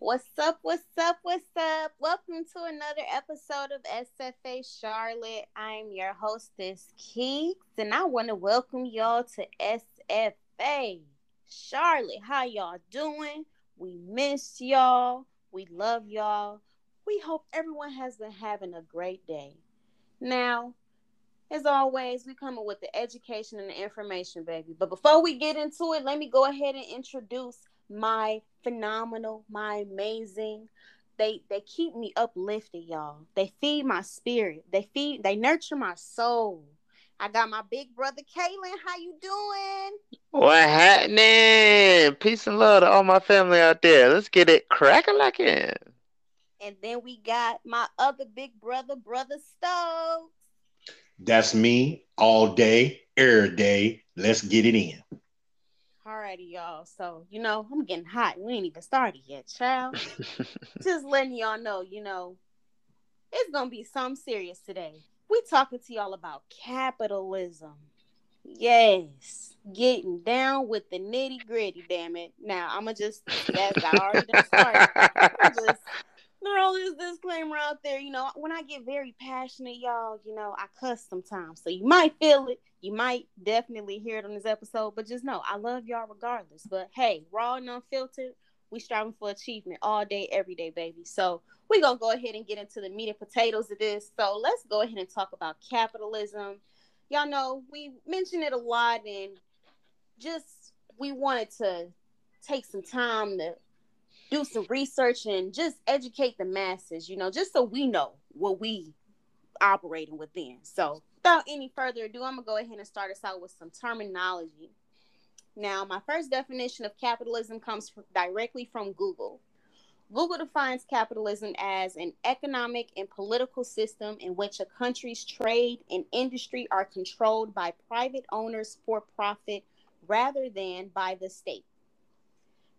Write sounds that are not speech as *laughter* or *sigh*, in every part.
What's up? What's up? What's up? Welcome to another episode of SFA Charlotte. I'm your hostess, Keeks, and I want to welcome y'all to SFA Charlotte. How y'all doing? We miss y'all. We love y'all. We hope everyone has been having a great day. Now, as always, we coming with the education and the information, baby. But before we get into it, let me go ahead and introduce my phenomenal, my amazing. They they keep me uplifted, y'all. They feed my spirit. They feed, they nurture my soul. I got my big brother Kaylin. How you doing? What happening? Peace and love to all my family out there. Let's get it cracking like it. And then we got my other big brother, brother Stokes. That's me all day, every day. Let's get it in. Alrighty, y'all. So, you know, I'm getting hot. We ain't even started yet, child. *laughs* Just letting y'all know, you know, it's gonna be some serious today. We talking to y'all about capitalism. Yes, getting down with the nitty gritty. Damn it! Now I'ma just, yes, I already done started. I'm just throw this disclaimer out there. You know, when I get very passionate, y'all, you know, I cuss sometimes. So you might feel it. You might definitely hear it on this episode, but just know I love y'all regardless. But hey, raw and unfiltered, we striving for achievement all day, every day, baby. So we're gonna go ahead and get into the meat and potatoes of this. So let's go ahead and talk about capitalism. Y'all know we mentioned it a lot and just we wanted to take some time to do some research and just educate the masses, you know, just so we know what we operating within. So without any further ado, I'm gonna go ahead and start us out with some terminology. Now, my first definition of capitalism comes from, directly from Google. Google defines capitalism as an economic and political system in which a country's trade and industry are controlled by private owners for profit rather than by the state.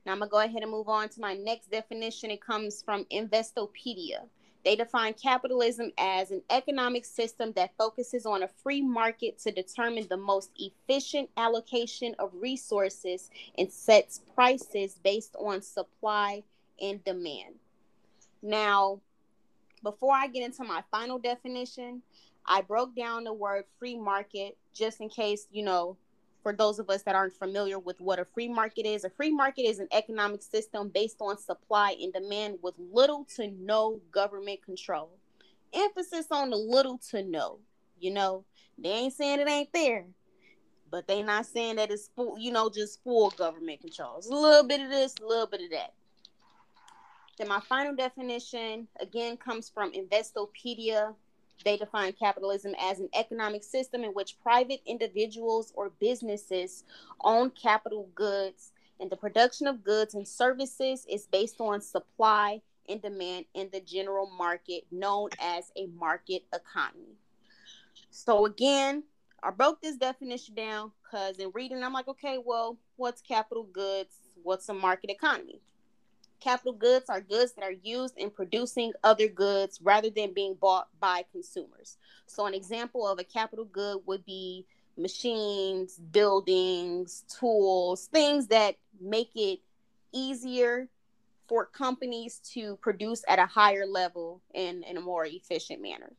Now I'm going to go ahead and move on to my next definition. It comes from Investopedia. They define capitalism as an economic system that focuses on a free market to determine the most efficient allocation of resources and sets prices based on supply and demand. Now, before I get into my final definition, I broke down the word free market just in case, you know, for those of us that aren't familiar with what a free market is, a free market is an economic system based on supply and demand with little to no government control. Emphasis on the little to no. You know, they ain't saying it ain't there, but they not saying that it's full, you know, just full government control. It's a little bit of this, a little bit of that. Then my final definition again comes from Investopedia they define capitalism as an economic system in which private individuals or businesses own capital goods, and the production of goods and services is based on supply and demand in the general market, known as a market economy. So, again, I broke this definition down because in reading, I'm like, okay, well, what's capital goods? What's a market economy? Capital goods are goods that are used in producing other goods rather than being bought by consumers. So, an example of a capital good would be machines, buildings, tools, things that make it easier for companies to produce at a higher level in, in a more efficient manner.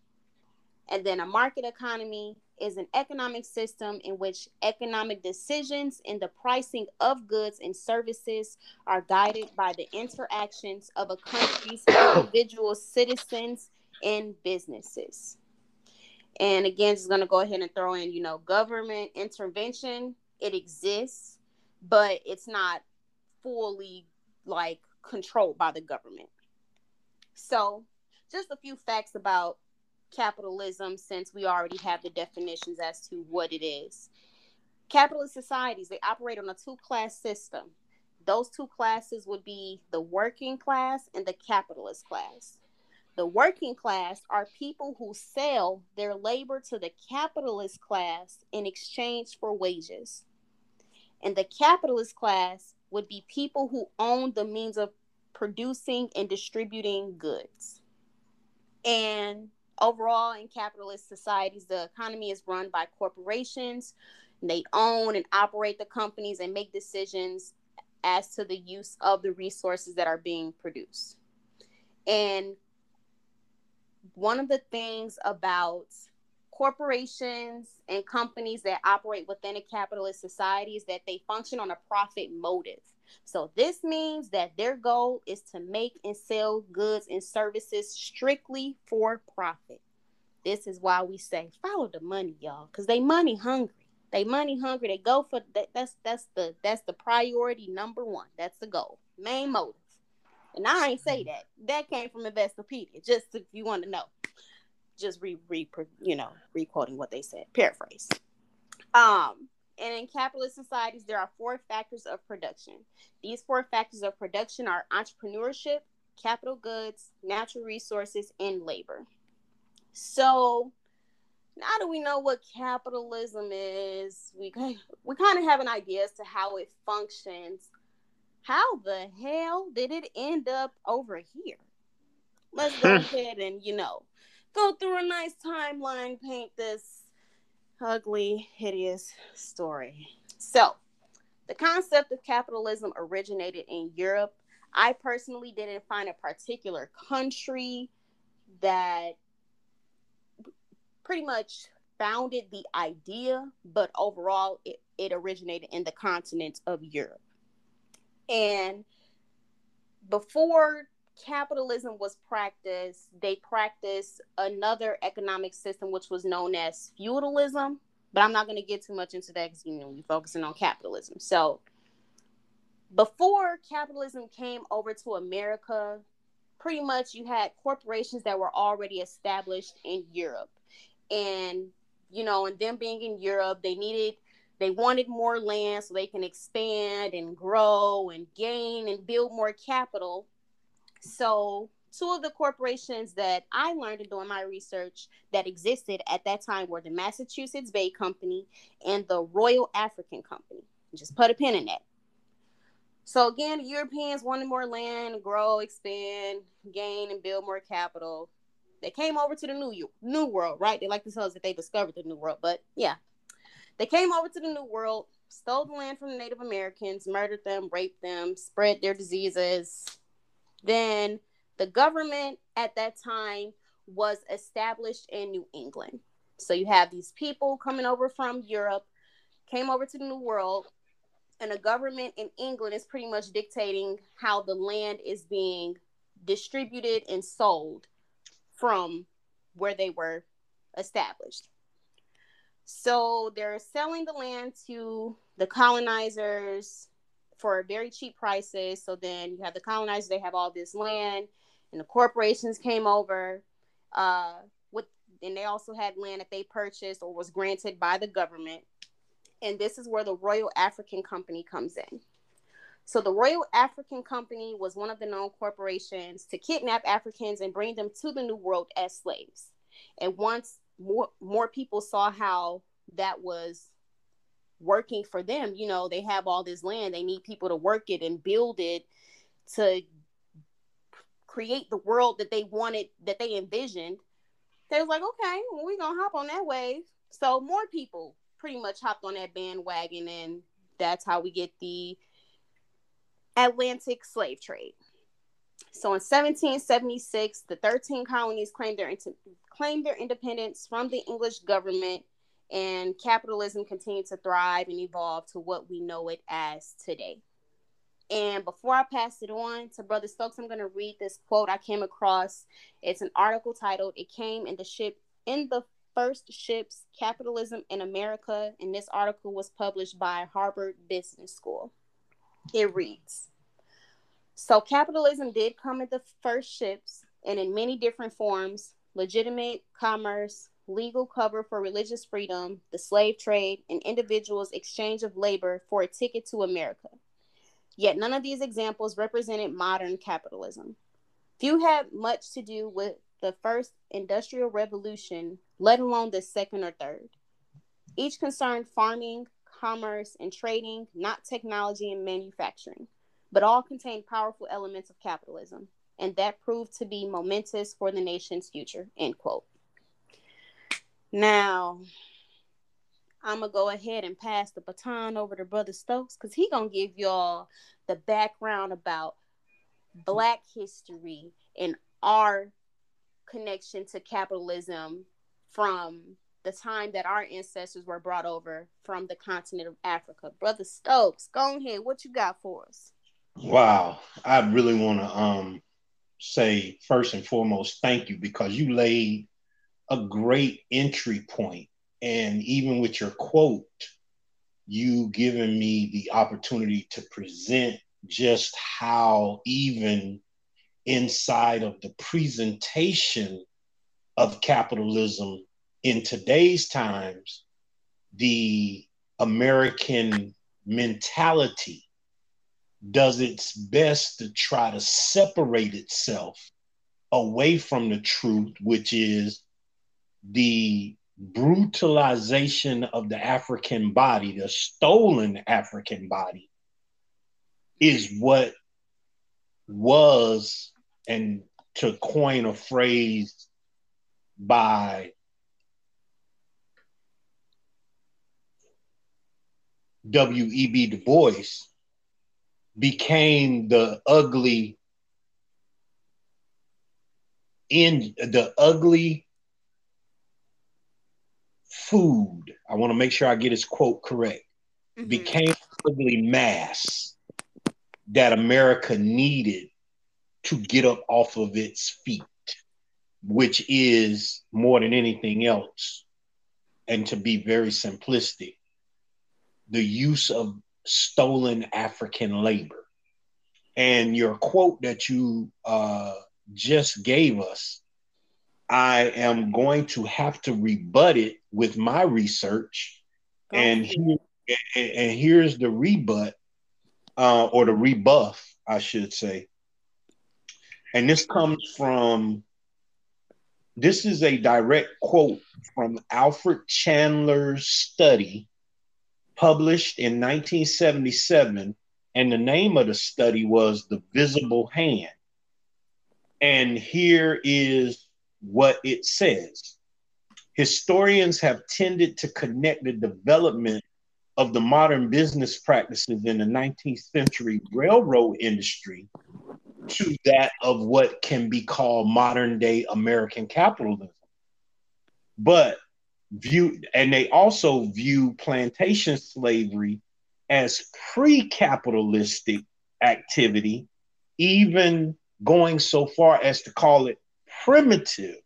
And then a market economy is an economic system in which economic decisions in the pricing of goods and services are guided by the interactions of a country's individual citizens and businesses. And again, just going to go ahead and throw in, you know, government intervention. It exists, but it's not fully like controlled by the government. So, just a few facts about capitalism since we already have the definitions as to what it is. Capitalist societies, they operate on a two class system. Those two classes would be the working class and the capitalist class. The working class are people who sell their labor to the capitalist class in exchange for wages. And the capitalist class would be people who own the means of producing and distributing goods. And overall in capitalist societies the economy is run by corporations they own and operate the companies and make decisions as to the use of the resources that are being produced. And one of the things about corporations and companies that operate within a capitalist society is that they function on a profit motive. So this means that their goal is to make and sell goods and services strictly for profit. This is why we say follow the money, y'all, because they money hungry. They money hungry. They go for that. That's that's the that's the priority number one. That's the goal, main motive. And I ain't say that. That came from Investopedia. Just if you want to know, just re re you know re quoting what they said. Paraphrase. Um, and in capitalist societies, there are four factors of production. These four factors of production are entrepreneurship, capital goods, natural resources, and labor. So now that we know what capitalism is, we *laughs* we kind of have an idea as to how it functions. How the hell did it end up over here? Let's go *laughs* ahead and you know go through a nice timeline, paint this ugly, hideous story. So, the concept of capitalism originated in Europe. I personally didn't find a particular country that pretty much founded the idea, but overall, it, it originated in the continent of Europe. And before capitalism was practiced, they practiced another economic system which was known as feudalism. But I'm not going to get too much into that because you know we're focusing on capitalism. So before capitalism came over to America, pretty much you had corporations that were already established in Europe. And you know, and them being in Europe, they needed they wanted more land so they can expand and grow and gain and build more capital so, two of the corporations that I learned in doing my research that existed at that time were the Massachusetts Bay Company and the Royal African Company. Just put a pin in that. So again, Europeans wanted more land, grow, expand, gain, and build more capital. They came over to the new new world, right? They like to tell us that they discovered the new world, but yeah, they came over to the new world, stole the land from the Native Americans, murdered them, raped them, spread their diseases, then the government at that time was established in New England. So you have these people coming over from Europe, came over to the New World, and the government in England is pretty much dictating how the land is being distributed and sold from where they were established. So they're selling the land to the colonizers for very cheap prices. So then you have the colonizers, they have all this land, and the corporations came over uh, with, and they also had land that they purchased or was granted by the government. And this is where the Royal African Company comes in. So the Royal African Company was one of the known corporations to kidnap Africans and bring them to the New World as slaves. And once more more people saw how that was working for them. You know, they have all this land, they need people to work it and build it to create the world that they wanted, that they envisioned. They was like, okay, well, we're gonna hop on that wave. So more people pretty much hopped on that bandwagon, and that's how we get the Atlantic slave trade. So in 1776, the 13 colonies claimed their, claimed their independence from the English government and capitalism continued to thrive and evolve to what we know it as today. And before I pass it on to Brother Stokes, I'm going to read this quote I came across. It's an article titled "It Came in the Ship in the First Ships: Capitalism in America." And this article was published by Harvard Business School. It reads: So capitalism did come in the first ships, and in many different forms: legitimate commerce, legal cover for religious freedom, the slave trade, and individuals' exchange of labor for a ticket to America. Yet none of these examples represented modern capitalism. Few had much to do with the first industrial revolution, let alone the second or third. Each concerned farming, commerce, and trading, not technology and manufacturing, but all contained powerful elements of capitalism, and that proved to be momentous for the nation's future. End quote. Now, I'm gonna go ahead and pass the baton over to Brother Stokes because he gonna give y'all the background about Black history and our connection to capitalism from the time that our ancestors were brought over from the continent of Africa. Brother Stokes, go ahead. What you got for us? Wow. I really want to um say first and foremost, thank you because you laid a great entry point. And even with your quote, you giving me the opportunity to present just how even inside of the presentation of capitalism in today's times, the American mentality does its best to try to separate itself away from the truth, which is the brutalization of the African body, the stolen African body, is what was, and to coin a phrase by W.E.B. Du Bois, became the ugly in the ugly food. I want to make sure I get his quote correct. Mm-hmm. Became ugly mass that America needed to get up off of its feet, which is more than anything else, and to be very simplistic, the use of stolen African labor. And your quote that you uh, just gave us, I am going to have to rebut it with my research. And, here, and here's the rebut, uh, or the rebuff, I should say. And this comes from, this is a direct quote from Alfred Chandler's study published in 1977, and the name of the study was The Visible Hand. And here is what it says Historians have tended to connect the development of the modern business practices in the 19th century railroad industry to that of what can be called modern day American capitalism. But view and they also view plantation slavery as pre-capitalistic activity even going so far as to call it primitive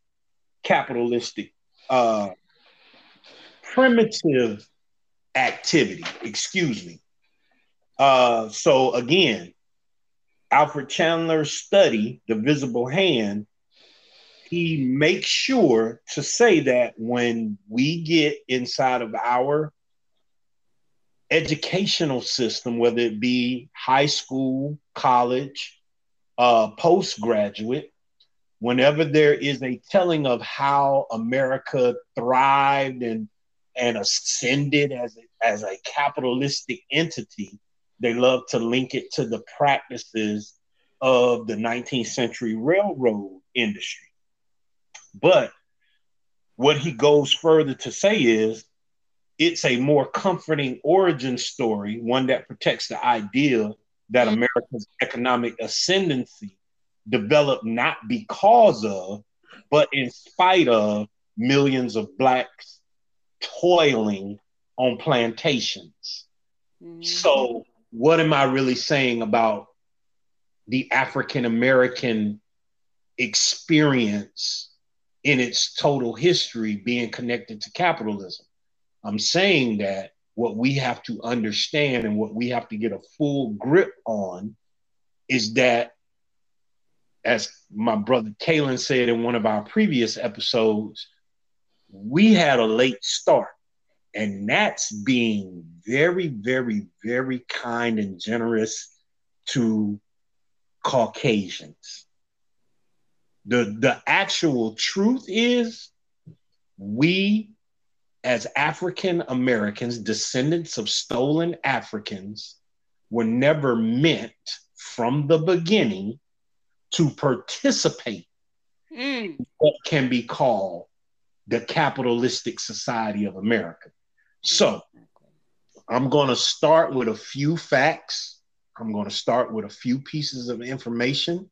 capitalistic uh primitive activity. Excuse me. Uh so again alfred chandler's study the visible hand he makes sure to say that when we get inside of our educational system, whether it be high school, college, uh, postgraduate, whenever there is a telling of how America thrived and and ascended as a, as a capitalistic entity, they love to link it to the practices of the 19th century railroad industry. But what he goes further to say is it's a more comforting origin story, one that protects the idea that. America's economic ascendancy developed not because of, but in spite of millions of blacks toiling on plantations. Mm-hmm. So, what am I really saying about the African American experience in its total history being connected to capitalism. I'm saying that what we have to understand and what we have to get a full grip on is that, as my brother Kalen said in one of our previous episodes, we had a late start. And that's being very, very, very kind and generous to Caucasians the the actual truth is we as African Americans, descendants of stolen Africans, were never meant from the beginning to participate mm. what can be called the capitalistic society of America. So I'm going to start with a few facts. I'm going to start with a few pieces of information,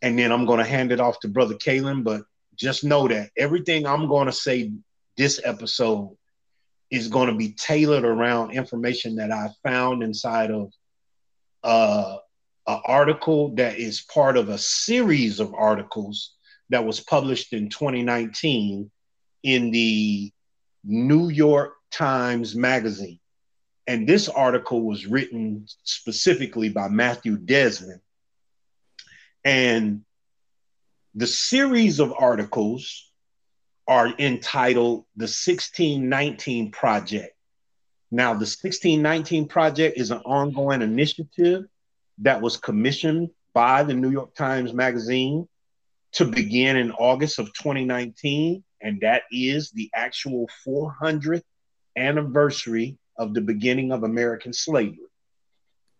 and then I'm going to hand it off to Brother Kalen. But just know that everything I'm going to say this episode is going to be tailored around information that I found inside of uh, an article that is part of a series of articles that was published in 2019 in the New York Times Magazine. And this article was written specifically by Matthew Desmond. And the series of articles are entitled The 1619 Project. Now, the 1619 Project is an ongoing initiative that was commissioned by the New York Times Magazine to begin in August of 2019. And that is the actual 400th anniversary of the beginning of American slavery.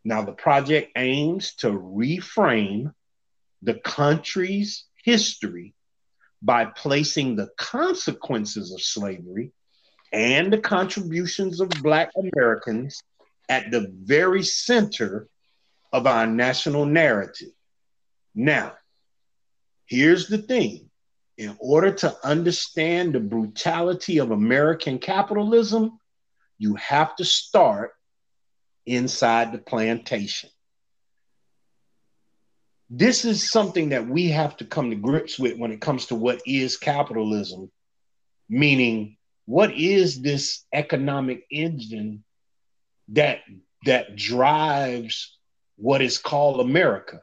Now, the project aims to reframe the country's history by placing the consequences of slavery and the contributions of Black Americans at the very center of our national narrative. Now, here's the thing in order to understand the brutality of American capitalism, you have to start inside the plantation. This is something that we have to come to grips with when it comes to what is capitalism, meaning what is this economic engine that that drives what is called America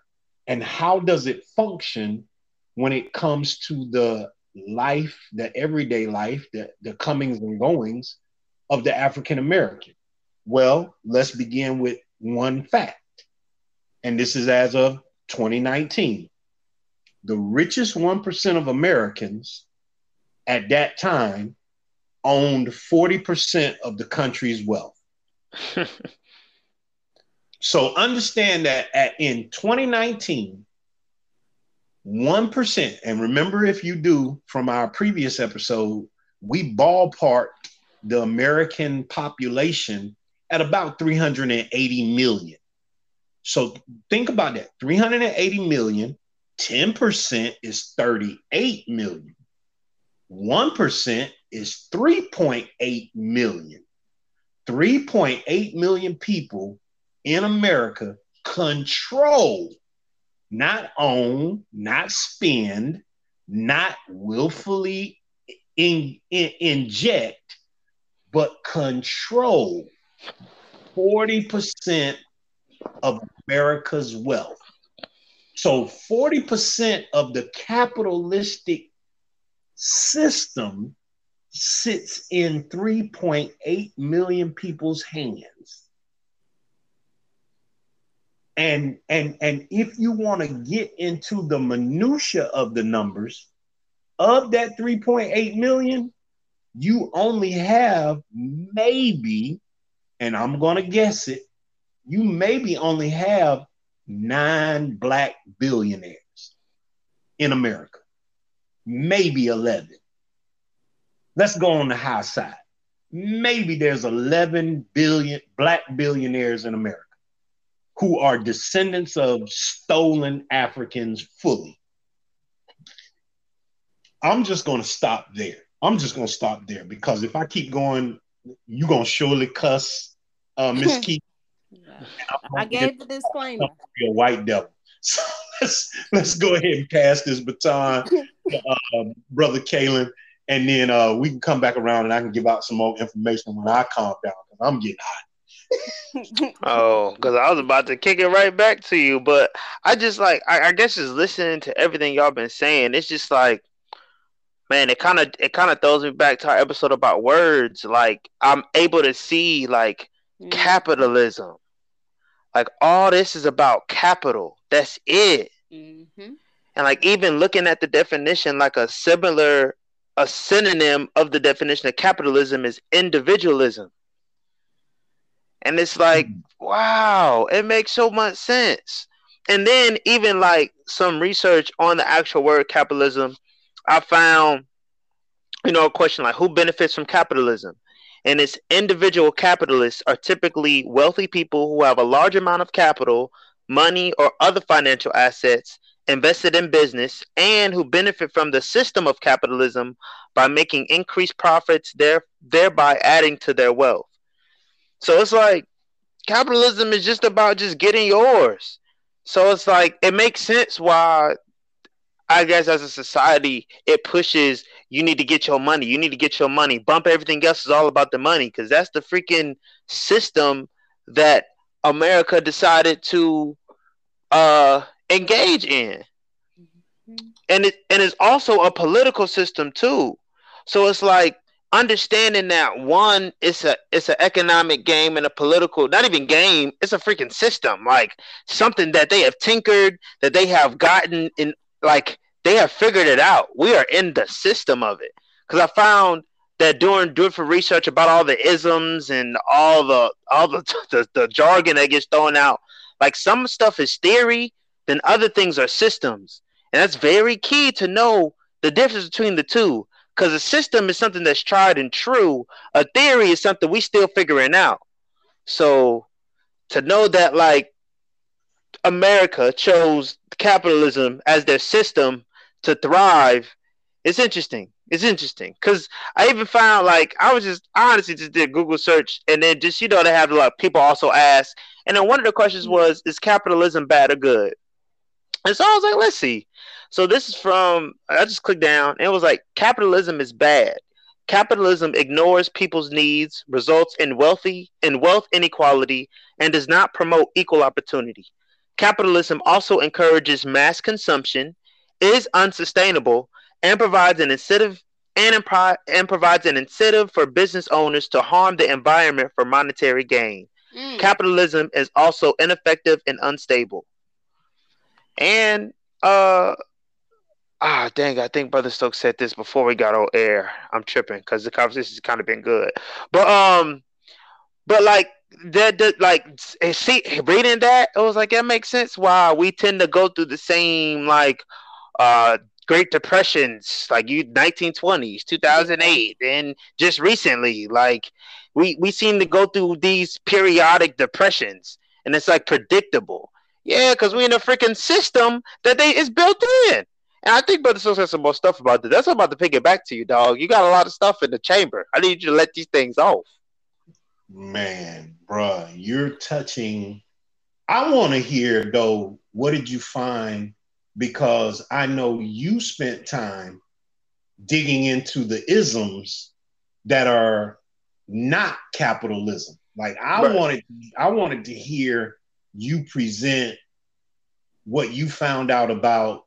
and how does it function when it comes to the life, the everyday life, the, the comings and goings of the African American? Well, let's begin with one fact. And this is as of 2019. The richest 1% of Americans at that time owned 40% of the country's wealth. *laughs* so understand that at, in 2019, 1%, and remember if you do from our previous episode, we ballpark the American population at about 380 million. So think about that 380 million, 10% is 38 million, 1% is 3.8 million. 3.8 million people in America control, not own, not spend, not willfully in, in, inject, but control 40% of America's wealth. So 40% of the capitalistic system sits in 3.8 million people's hands. And and and if you want to get into the minutia of the numbers of that 3.8 million, you only have maybe and I'm going to guess it, you maybe only have nine black billionaires in America, maybe 11. Let's go on the high side. Maybe there's 11 billion black billionaires in America who are descendants of stolen Africans fully. I'm just going to stop there. I'm just going to stop there because if I keep going, you're going to surely cuss uh, Miss *laughs* Keeks. I gave the disclaimer. Be a white devil. *laughs* So let's let's go ahead and pass this baton to *laughs* uh, brother Kalen, and then uh, we can come back around and I can give out some more information when I calm down because I'm getting hot. *laughs* oh, because I was about to kick it right back to you, but I just like I, I guess just listening to everything y'all been saying, it's just like man, it kind of it kind of throws me back to our episode about words. Like I'm able to see like mm-hmm. capitalism. Like all this is about capital. That's it. Mm-hmm. And like even looking at the definition, like a similar, a synonym of the definition of capitalism is individualism. And it's like, mm-hmm. wow, it makes so much sense. And then even like some research on the actual word capitalism, I found, you know, a question like who benefits from capitalism? and its individual capitalists are typically wealthy people who have a large amount of capital, money, or other financial assets invested in business and who benefit from the system of capitalism by making increased profits, there, thereby adding to their wealth. So it's like capitalism is just about just getting yours. So it's like it makes sense why I guess as a society it pushes you need to get your money. You need to get your money. Bump everything else is all about the money because that's the freaking system that America decided to uh engage in. Mm-hmm. And it and it's also a political system too. So it's like understanding that one it's a it's an economic game and a political not even game it's a freaking system. Like something that they have tinkered that they have gotten in like they have figured it out. We are in the system of it. Because i found that doing for research about all the isms and all the all the, *laughs* the the jargon that gets thrown out like some stuff is theory then other things are systems. And that's very key to know the difference between the two because a system is something that's tried and true. A theory is something we still figuring out. So to know that like America chose capitalism as their system to thrive, it's interesting. It's interesting because I even found like I was just honestly just did Google search and then just you know they have like people also ask and then one of the questions was is capitalism bad or good? And so I was like, let's see. So this is from I just clicked down and it was like capitalism is bad. Capitalism ignores people's needs, results in wealthy in wealth inequality, and does not promote equal opportunity. Capitalism also encourages mass consumption, is unsustainable, and provides an incentive and, impri- and provides an incentive for business owners to harm the environment for monetary gain. Mm. Capitalism is also ineffective and unstable. And uh ah dang, I think Brother Stokes said this before we got on air. I'm tripping because the conversation's kind of been good. But um but like that, that like see reading that, it was like that makes sense why we tend to go through the same like uh Great Depressions, like you 1920s, 2008, and just recently, like we we seem to go through these periodic depressions, and it's like predictable. Yeah, because we in a freaking system that they is built in. And I think Brother Stokes has some more stuff about that. That's what I'm about to pick it back to you, dog. You got a lot of stuff in the chamber. I need you to let these things off. Man, bruh, you're touching. I want to hear though. What did you find? Because I know you spent time digging into the isms that are not capitalism. Like I right. wanted, I wanted to hear you present what you found out about,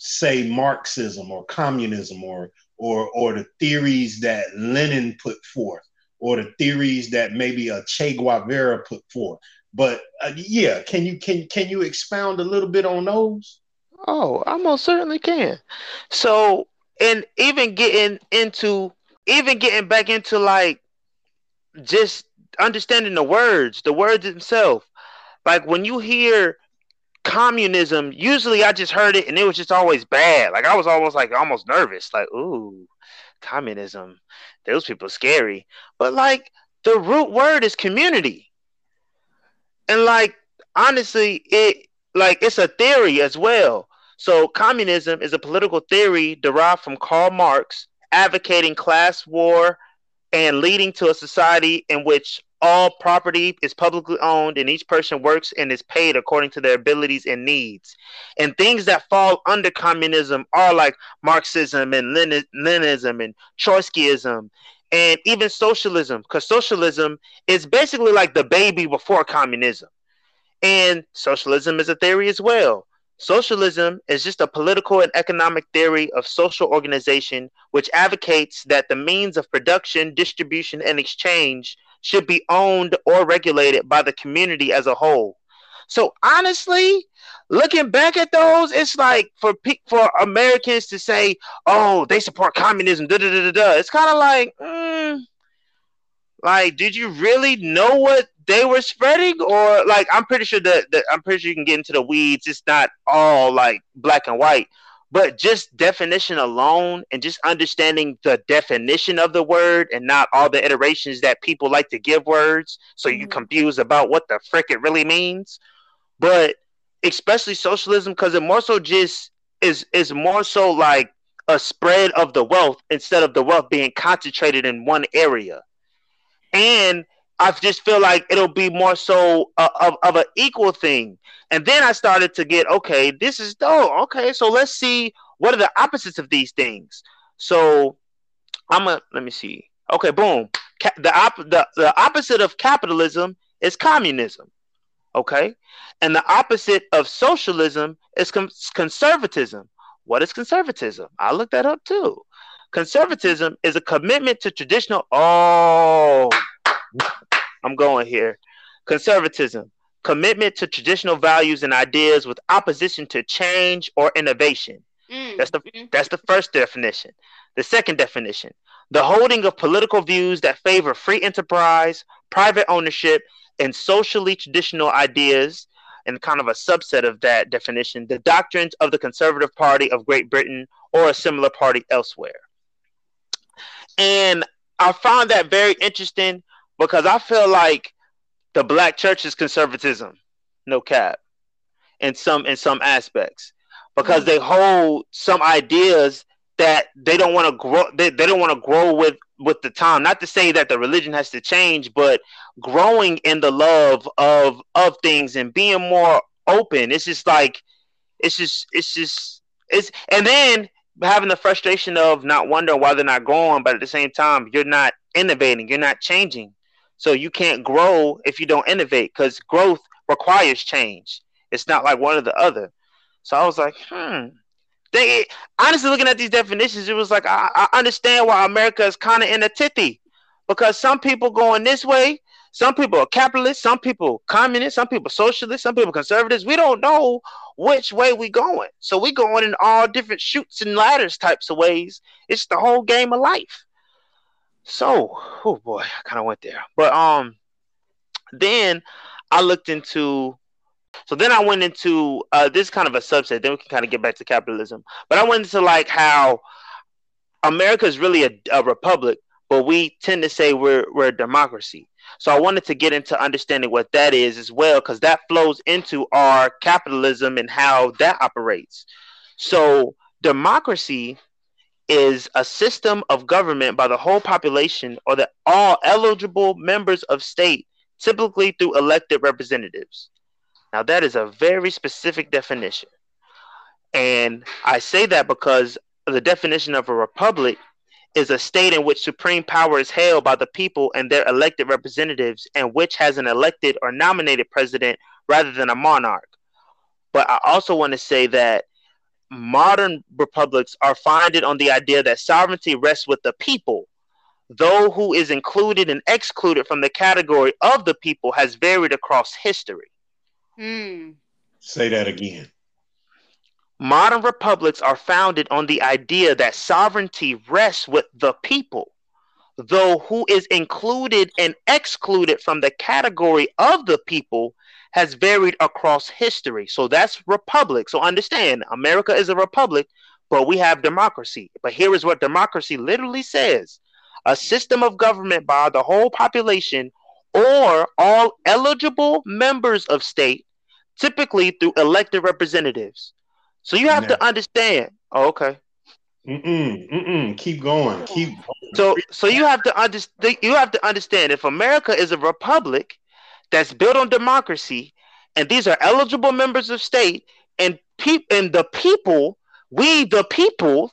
say, Marxism or communism or or or the theories that Lenin put forth or the theories that maybe a Che Guevara put forth. But uh, yeah, can you can can you expound a little bit on those? Oh, I most certainly can. So, and even getting into even getting back into like just understanding the words, the words themselves like when you hear communism, usually I just heard it and it was just always bad. Like I was almost like almost nervous, like, ooh, communism. Those people scary. But like the root word is community. And like honestly, it like it's a theory as well. So communism is a political theory derived from Karl Marx, advocating class war and leading to a society in which all property is publicly owned and each person works and is paid according to their abilities and needs. And things that fall under communism are like Marxism and Lenin- Leninism and Trotskyism and even socialism, because socialism is basically like the baby before communism. And socialism is a theory as well. Socialism is just a political and economic theory of social organization which advocates that the means of production, distribution, and exchange should be owned or regulated by the community as a whole. So honestly, looking back at those, it's like for for Americans to say, "Oh, they support communism," da da da da. It's kind of like, mm, like, did you really know what they were spreading, or like, I'm pretty sure that, that I'm pretty sure you can get into the weeds. It's not all like black and white, but just definition alone and just understanding the definition of the word and not all the iterations that people like to give words so mm-hmm. you confused about what the frick it really means but especially socialism because it more so just is is more so like a spread of the wealth instead of the wealth being concentrated in one area and I just feel like it'll be more so uh, of, of an equal thing. And then I started to get, okay, this is dope. Okay, so let's see what are the opposites of these things. So I'm a let me see. Okay, boom. The, op- the the opposite of capitalism is communism. Okay, and the opposite of socialism is com- conservatism. What is conservatism? I looked that up too. Conservatism is a commitment to traditional. Oh, I'm going here. Conservatism, commitment to traditional values and ideas with opposition to change or innovation. Mm-hmm. That's the that's the first definition. The second definition, the holding of political views that favor free enterprise, private ownership, and socially traditional ideas, and kind of a subset of that definition, the doctrines of the Conservative Party of Great Britain or a similar party elsewhere. And I found that very interesting because I feel like the black church is conservatism, no cap, in some in some aspects, because they hold some ideas that they don't want to grow. They, they don't want to grow with with the time. Not to say that the religion has to change, but growing in the love of of things and being more open. It's just like it's just it's just it's and then having the frustration of not wondering why they're not growing, but at the same time you're not innovating, you're not changing. So you can't grow if you don't innovate because growth requires change. It's not like one or the other. So I was like, hmm. They honestly looking at these definitions, it was like I, I understand why America is kind of in a tithy because some people going this way, some people are capitalists, some people communists, some people socialists, some people conservatives. We don't know which way we going. So we going in all different shoots and ladders types of ways. It's the whole game of life. So, oh boy, I kind of went there. But um, then I looked into. So then I went into uh, this kind of a subset. Then we can kind of get back to capitalism. But I went into like how America is really a, a republic, but we tend to say we're we're a democracy. So I wanted to get into understanding what that is as well, because that flows into our capitalism and how that operates. So democracy is a system of government by the whole population or the all eligible members of state, typically through elected representatives. Now, that is a very specific definition. And I say that because the definition of a republic is a state in which supreme power is held by the people and their elected representatives, and which has an elected or nominated president rather than a monarch. But I also want to say that modern republics are founded on the idea that sovereignty rests with the people, though who is included and excluded from the category of the people has varied across history. Hmm. Say that again. Modern republics are founded on the idea that sovereignty rests with the people, though who is included and excluded from the category of the people has varied across history. So that's republic. So understand, America is a republic, but we have democracy. But here is what democracy literally says a system of government by the whole population or all eligible members of state, typically through elected representatives. So you have to understand. Oh, okay. Mm-mm, mm-mm. Keep going. Keep going. So, so you have to understand. You have to understand if America is a republic, that's built on democracy, and these are eligible members of state, and pe- and the people, we the people,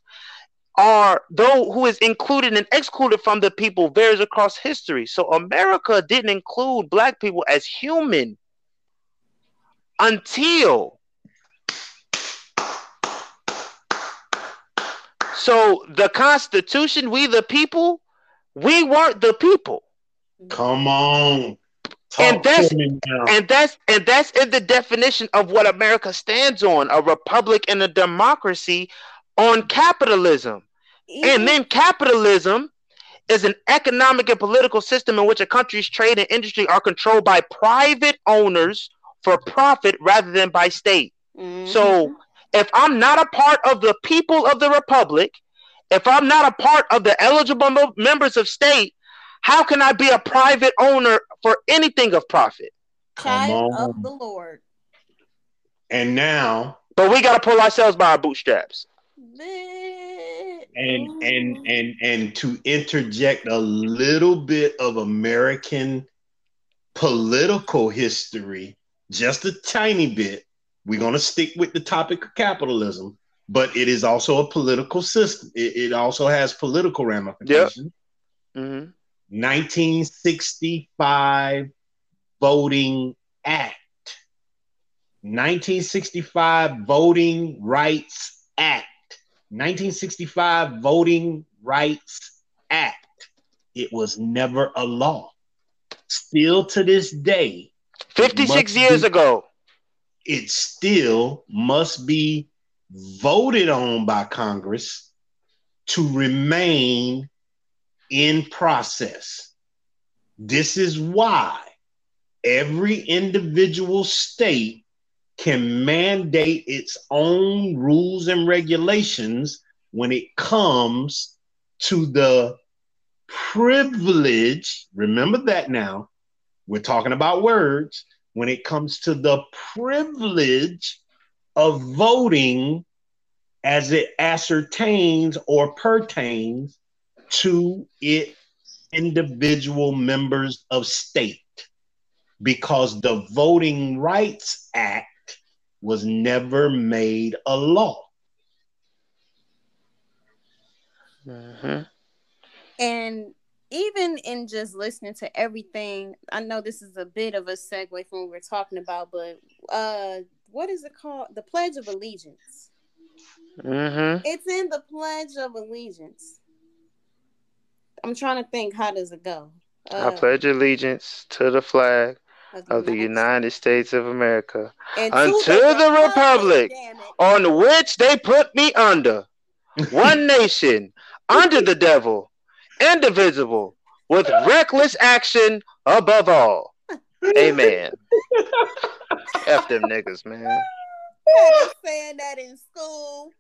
are though who is included and excluded from the people varies across history. So America didn't include black people as human until so the Constitution, we the people, we weren't the people. Come on. Talk and that's and that's and that's in the definition of what America stands on: a republic and a democracy on capitalism. Mm-hmm. And then capitalism is an economic and political system in which a country's trade and industry are controlled by private owners for profit rather than by state. Mm-hmm. So if I'm not a part of the people of the republic, if I'm not a part of the eligible members of state, how can I be a private owner for anything of profit? Child of the Lord. And now, but we got to pull ourselves by our bootstraps. And and and and to interject a little bit of American political history, just a tiny bit. We're going to stick with the topic of capitalism, but it is also a political system. It, it also has political ramifications. Yep. Mm-hmm. 1965 Voting Act. 1965 Voting Rights Act. 1965 Voting Rights Act. It was never a law. Still to this day, 56 years be, ago, it still must be voted on by Congress to remain in process. This is why every individual state can mandate its own rules and regulations when it comes to the privilege. Remember that now. We're talking about words. When it comes to the privilege of voting as it ascertains or pertains to it individual members of state because the Voting Rights Act was never made a law. Mm-hmm. And even in just listening to everything, I know this is a bit of a segue from what we're talking about, but uh, what is it called? The Pledge of Allegiance. Mm-hmm. It's in the Pledge of Allegiance. I'm trying to think. How does it go? Uh, I pledge allegiance to the flag of the United States of America and unto the republic on which they put me under, *laughs* one nation, under the devil, indivisible, with reckless action above all. *laughs* Amen. F them niggas, man. saying that in school.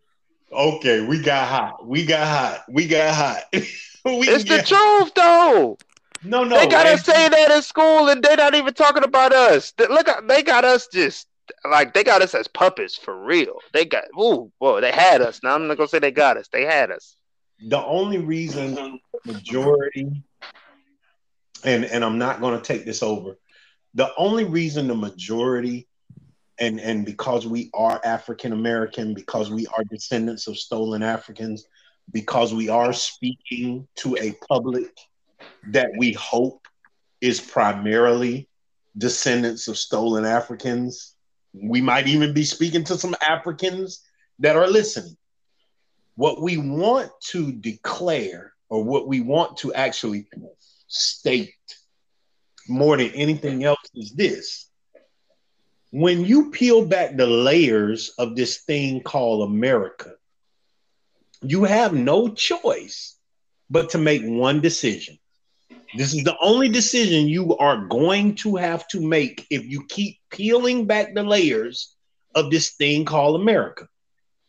Okay, we got hot. We got hot. We got hot. *laughs* we it's the truth, though. No, no. They gotta say that in school, and they're not even talking about us. They, look, uh, they got us just like they got us as puppets for real. They got ooh, boy, they had us. Now I'm not gonna say they got us. They had us. The only reason majority, and and I'm not gonna take this over. The only reason the majority, and and because we are African American, because we are descendants of stolen Africans, because we are speaking to a public that we hope is primarily descendants of stolen Africans. We might even be speaking to some Africans that are listening. What we want to declare, or what we want to actually state more than anything else, is this. When you peel back the layers of this thing called America, you have no choice but to make one decision. This is the only decision you are going to have to make if you keep peeling back the layers of this thing called America.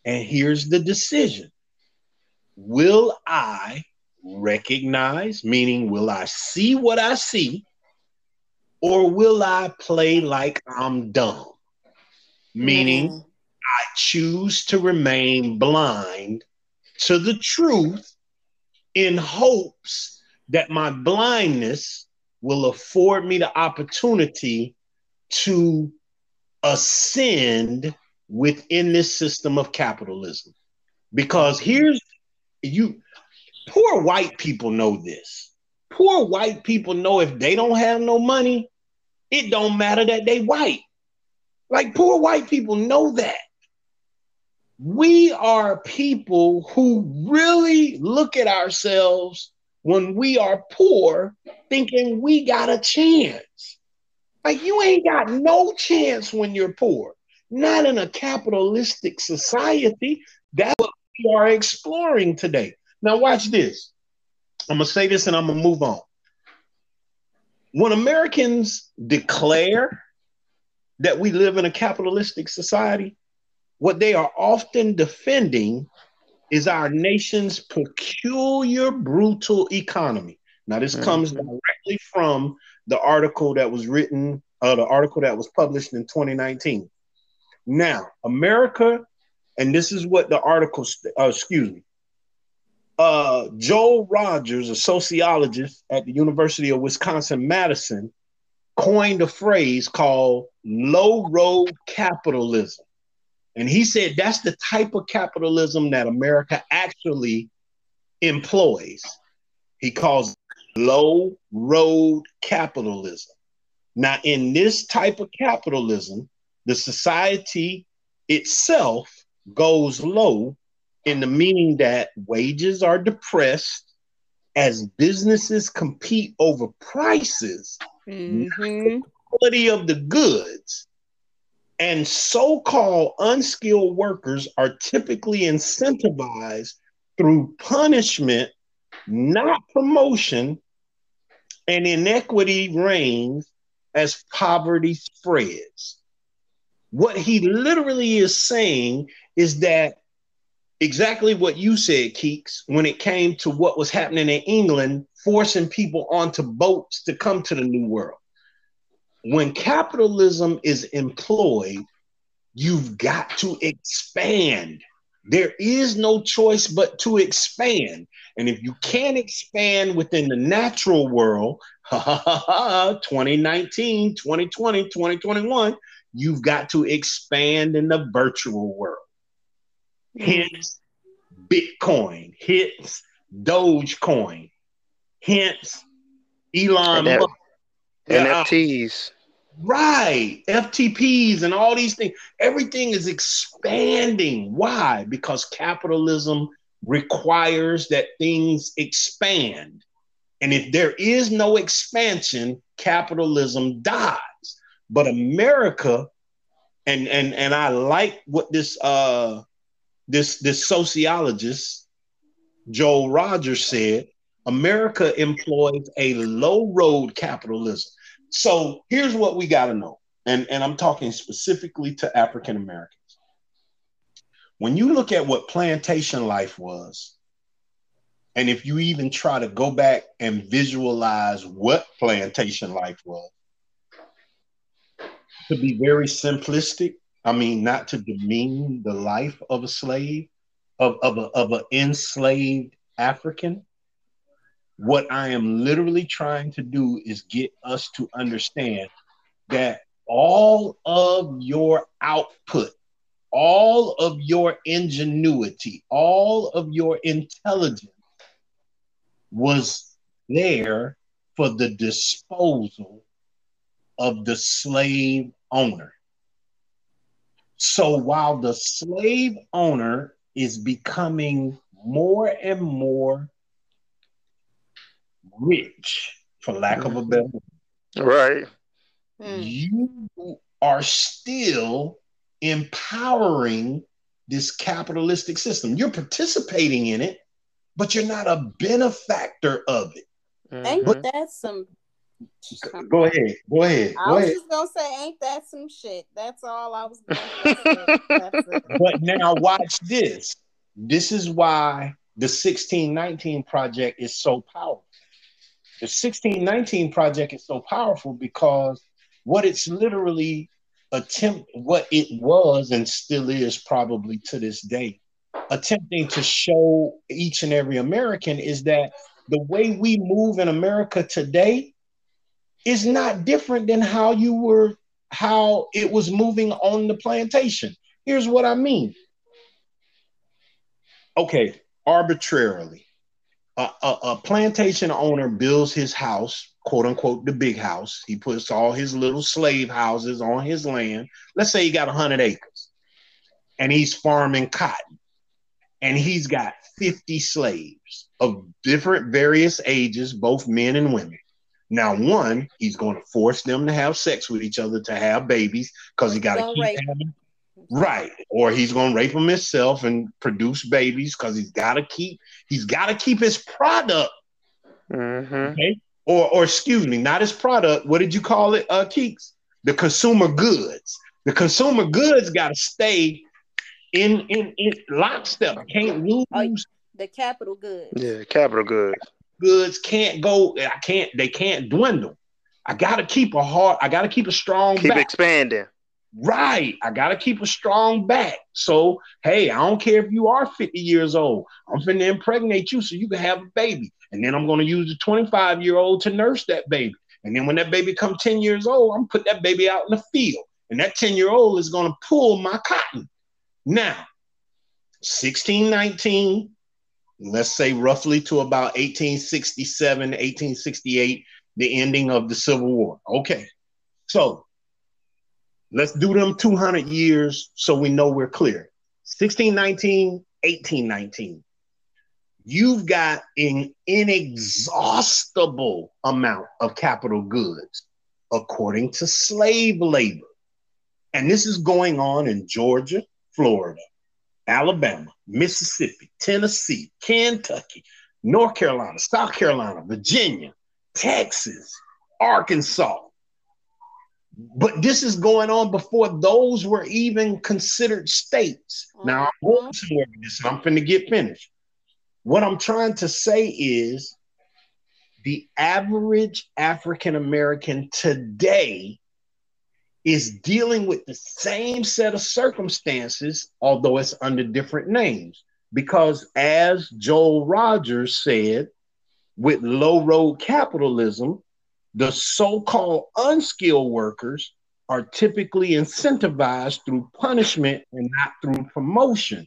And here's the decision Will I recognize, meaning, will I see what I see, or will I play like I'm dumb? Meaning, mm. I choose to remain blind to the truth in hopes that my blindness will afford me the opportunity to ascend within this system of capitalism. Because here's you poor white people know this. Poor white people know if they don't have no money, it don't matter that they white. Like poor white people know that. We are people who really look at ourselves when we are poor thinking we got a chance. Like you ain't got no chance when you're poor. Not in a capitalistic society. That's what we are exploring today. Now watch this. I'm gonna say this and I'm gonna move on. When Americans declare that we live in a capitalistic society, what they are often defending is our nation's peculiar brutal economy. Now, this mm-hmm. comes directly from the article that was written, uh, the article that was published in 2019. Now, America, and this is what the article, uh, excuse me, uh, Joel Rogers, a sociologist at the University of Wisconsin Madison, coined a phrase called low road capitalism. And he said that's the type of capitalism that America actually employs. He calls low road capitalism. Now, in this type of capitalism, the society itself goes low in the meaning that wages are depressed as businesses compete over prices, mm-hmm. quality of the goods, and so called unskilled workers are typically incentivized through punishment, not promotion, and inequity reigns as poverty spreads. What he literally is saying is that exactly what you said, Keeks, when it came to what was happening in England, forcing people onto boats to come to the New World when capitalism is employed, you've got to expand. There is no choice but to expand. And if you can't expand within the natural world, *laughs* 2019, 2020, 2021, you've got to expand in the virtual world. Hence Bitcoin, hence Dogecoin, hence Elon Musk. NFTs. Right. FTPs and all these things. Everything is expanding. Why? Because capitalism requires that things expand. And if there is no expansion, capitalism dies. But America, and and and I like what this uh this this sociologist Joel Rogers said, America employs a low road capitalism. So here's what we got to know, and, and I'm talking specifically to African Americans. When you look at what plantation life was, and if you even try to go back and visualize what plantation life was, to be very simplistic, I mean, not to demean the life of a slave, of, of, a, of an enslaved African, what I am literally trying to do is get us to understand that all of your output, all of your ingenuity, all of your intelligence was there for the disposal of the slave owner. So while the slave owner is becoming more and more rich, for lack of a better word. Right. Hmm. You are still empowering this capitalistic system. You're participating in it, but you're not a benefactor of it. Mm-hmm. Ain't that some? Go ahead. Go ahead. I Go was ahead. just gonna say, ain't that some shit? That's all I was gonna *laughs* say. but now watch this. This is why the 1619 project is so powerful. The 1619 project is so powerful because what it's literally attempt what it was and still is probably to this day attempting to show each and every American is that the way we move in America today is not different than how you were how it was moving on the plantation. Here's what I mean. Okay, arbitrarily a, a, a, plantation owner builds his house, quote unquote, the big house. He puts all his little slave houses on his land. Let's say he got 100 acres and he's farming cotton and he's got 50 slaves of different various ages, both men and women. Now, one, he's going to force them to have sex with each other to have babies because he got to keep having Right. Or he's gonna rape him himself and produce babies because he's gotta keep he's gotta keep his product. Mm-hmm. Okay. Or or excuse me, not his product. What did you call it, uh Keeks? The consumer goods. The consumer goods gotta stay in in in lockstep. Can't lose. Oh, the capital goods. Yeah, capital goods. Goods can't go. I can't. They can't dwindle. I gotta keep a heart. I gotta keep a strong. Keep back. expanding. Right. I got to keep a strong back. So, hey, I don't care if you are 50 years old. I'm finna impregnate you so you can have a baby. And then I'm to use the 25 year old to nurse that baby. And then when that baby comes 10 years old, I'm put that baby out in the field. And that 10 year old is to pull my cotton. Now, 1619, let's say roughly to about 1867, 1868, the ending of the Civil War. Okay. So Let's do them 200 years so we know we're clear. 1619, 1819. You've got an inexhaustible amount of capital goods according to slave labor. And this is going on in Georgia, Florida, Alabama, Mississippi, Tennessee, Kentucky, North Carolina, South Carolina, Virginia, Texas, Arkansas, but this is going on before those were even considered states. Mm-hmm. Now I'm going somewhere with this, and I'm finna get finished. What I'm trying to say is the average African American today is dealing with the same set of circumstances, although it's under different names. Because as Joel Rogers said, with low road capitalism, the so called unskilled workers are typically incentivized through punishment and not through promotion.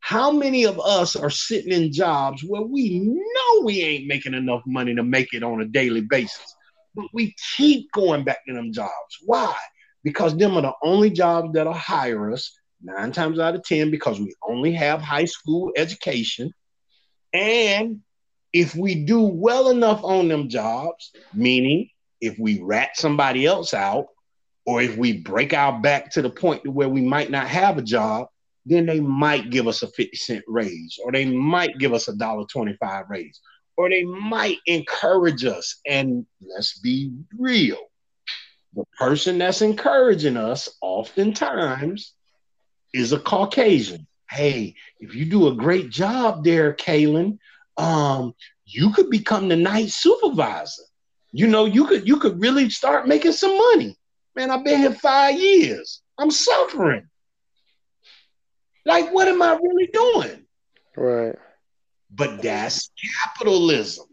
How many of us are sitting in jobs where we know we ain't making enough money to make it on a daily basis, but we keep going back to them jobs? Why? Because them are the only jobs that'll hire us nine times out of 10 because we only have high school education and if we do well enough on them jobs, meaning if we rat somebody else out, or if we break our back to the point to where we might not have a job, then they might give us a 50 cent raise, or they might give us a dollar 25 raise, or they might encourage us. And let's be real. The person that's encouraging us oftentimes is a Caucasian. Hey, if you do a great job there, Kaylin, um, you could become the night supervisor. You know, you could you could really start making some money. Man, I've been here five years. I'm suffering. Like, what am I really doing? Right. But that's capitalism.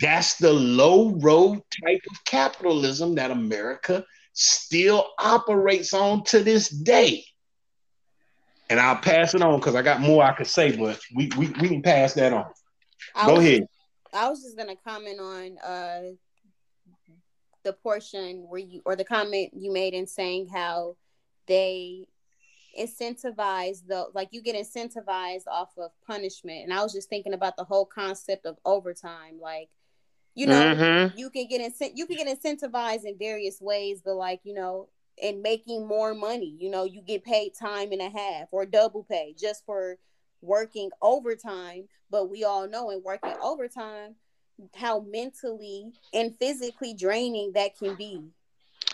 That's the low road type of capitalism that America still operates on to this day. And I'll pass it on because I got more I could say, but we, we, we can pass that on. I Go was, ahead. I was just gonna comment on uh the portion where you or the comment you made in saying how they incentivize the like you get incentivized off of punishment and i was just thinking about the whole concept of overtime like you know mm-hmm. you can get in, you can get incentivized in various ways but like you know in making more money you know you get paid time and a half or double pay just for working overtime, but we all know in working overtime how mentally and physically draining that can be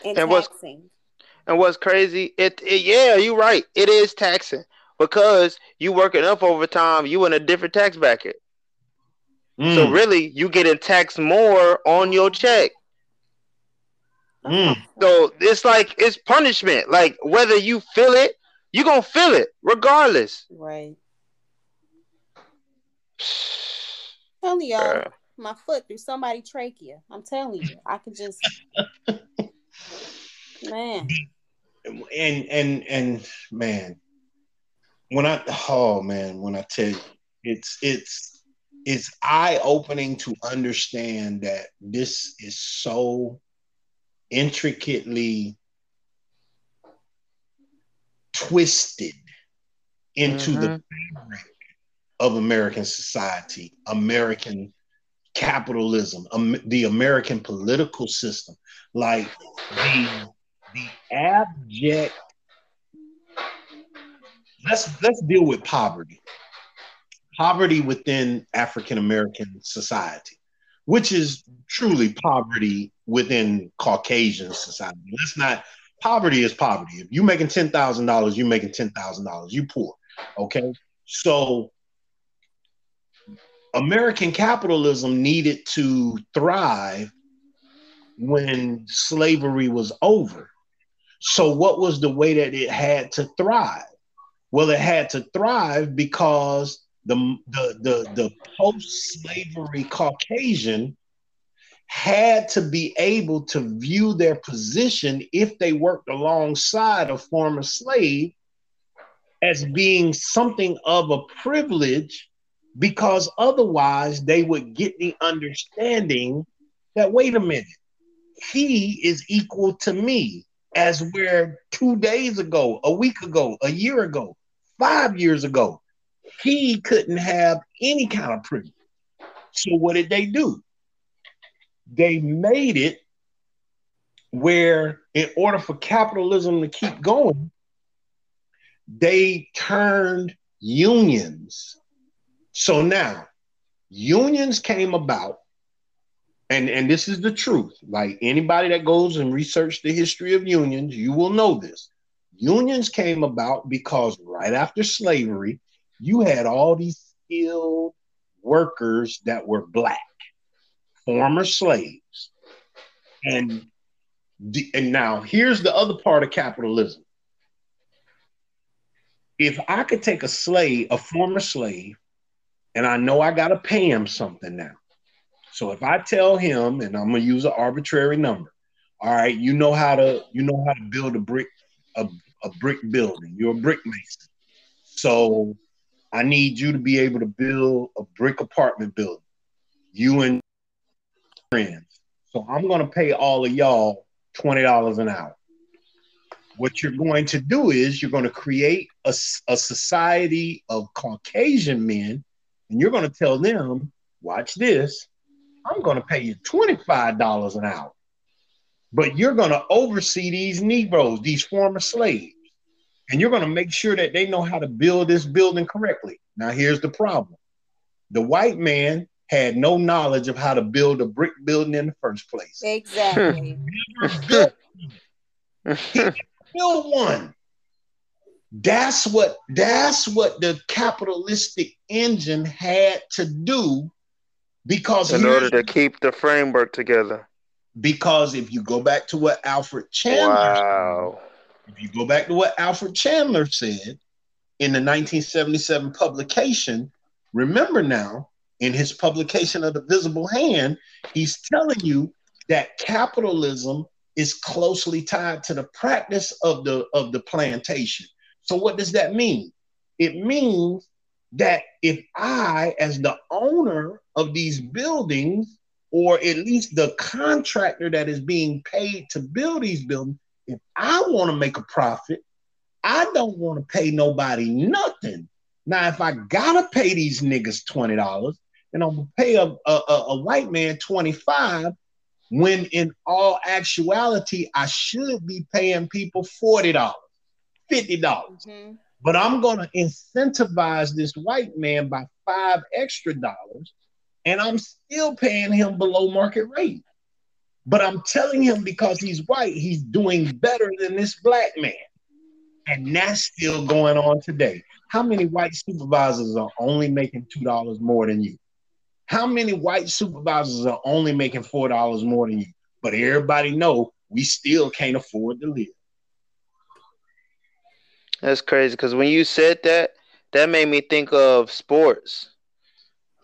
and, and taxing. What's, and what's crazy, it, it yeah, you're right. It is taxing because you working up overtime, you in a different tax bracket. Mm. So really, you getting taxed more on your check. Mm. So it's like it's punishment. Like whether you feel it, you're gonna feel it regardless. Right. *sighs* telling y'all, my foot through somebody trachea. I'm telling you, I could just *laughs* man. And and and man, when I oh man, when I tell you, it's it's it's eye opening to understand that this is so intricately twisted into mm-hmm. the fabric of American society, American capitalism, um, the American political system, like the the abject. Let's let's deal with poverty. Poverty within African American society, which is truly poverty within Caucasian society. Let's not poverty is poverty. If you're making ten thousand dollars, you're making ten thousand dollars. You poor. Okay. So American capitalism needed to thrive when slavery was over. So, what was the way that it had to thrive? Well, it had to thrive because the the the, the post-slavery Caucasian had to be able to view their position if they worked alongside a former slave as being something of a privilege because otherwise they would get the understanding that wait a minute he is equal to me as where two days ago a week ago a year ago five years ago he couldn't have any kind of privilege so what did they do? They made it where in order for capitalism to keep going they turned unions. So now unions came about and and this is the truth. Like anybody that goes and research the history of unions you will know this. Unions came about because right after slavery you had all these skilled workers that were black former slaves and the, and now here's the other part of capitalism if i could take a slave a former slave and i know i got to pay him something now so if I tell him, and I'm gonna use an arbitrary number, all right, you know how to you know how to build a brick a, a brick building. You're a brick mason. So I need you to be able to build a brick apartment building. You and friends. So I'm gonna pay all of y'all twenty dollars an hour. What you're going to do is you're going to create a, a society of Caucasian men, and you're going to tell them, watch this, I'm going to pay you $25 an hour. But you're going to oversee these Negroes, these former slaves, and you're going to make sure that they know how to build this building correctly. Now, here's the problem the white man had no knowledge of how to build a brick building in the first place. Exactly. Hmm. he *laughs* built one. That's what that's what the capitalistic engine had to do because in order to keep the framework together. Because if you go back to what Alfred Chandler wow. If you go back to what Alfred Chandler said in the 1977 publication, remember now, in his publication of the visible hand, he's telling you that capitalism is closely tied to the practice of the of the plantation. So what does that mean? It means that if I, as the owner of these buildings, or at least the contractor that is being paid to build these buildings, if I want to make a profit, I don't want to pay nobody nothing. Now, if I gotta pay these niggas twenty dollars, and I'm gonna pay a, a, a white man twenty five, when in all actuality I should be paying people forty dollars, fifty dollars. Mm-hmm but I'm going to incentivize this white man by five extra dollars, and I'm still paying him below market rate. But I'm telling him because he's white, he's doing better than this black man. And that's still going on today. How many white supervisors are only making $2 more than you? How many white supervisors are only making $4 more than you? But everybody know we still can't afford to live. That's crazy because when you said that, that made me think of sports,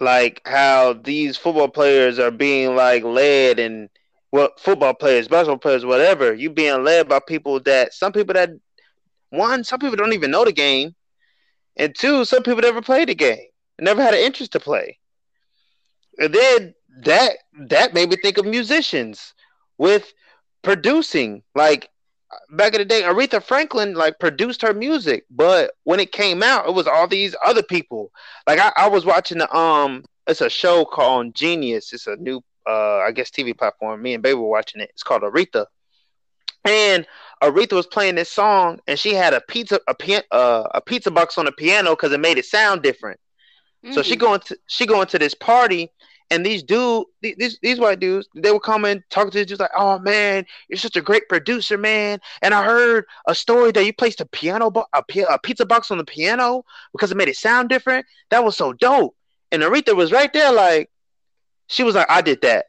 like how these football players are being like led and well, football players, basketball players, whatever. You being led by people that some people that one, some people don't even know the game, and two, some people never played the game, never had an interest to play. And then that that made me think of musicians with producing, like back in the day, Aretha Franklin like produced her music, but when it came out, it was all these other people. Like I, I was watching the um, it's a show called Genius. It's a new uh, I guess TV platform. Me and Baby were watching it. It's called Aretha, and Aretha was playing this song, and she had a pizza a pian- uh, a pizza box on the piano because it made it sound different. Mm. So she mm. going to she going to this party, And these dude, these these white dudes, they would come and talk to dudes like, "Oh man, you're such a great producer, man." And I heard a story that you placed a piano, bo- a, a pizza box on the piano because it made it sound different. That was so dope. And Aretha was right there, like, she was like, "I did that."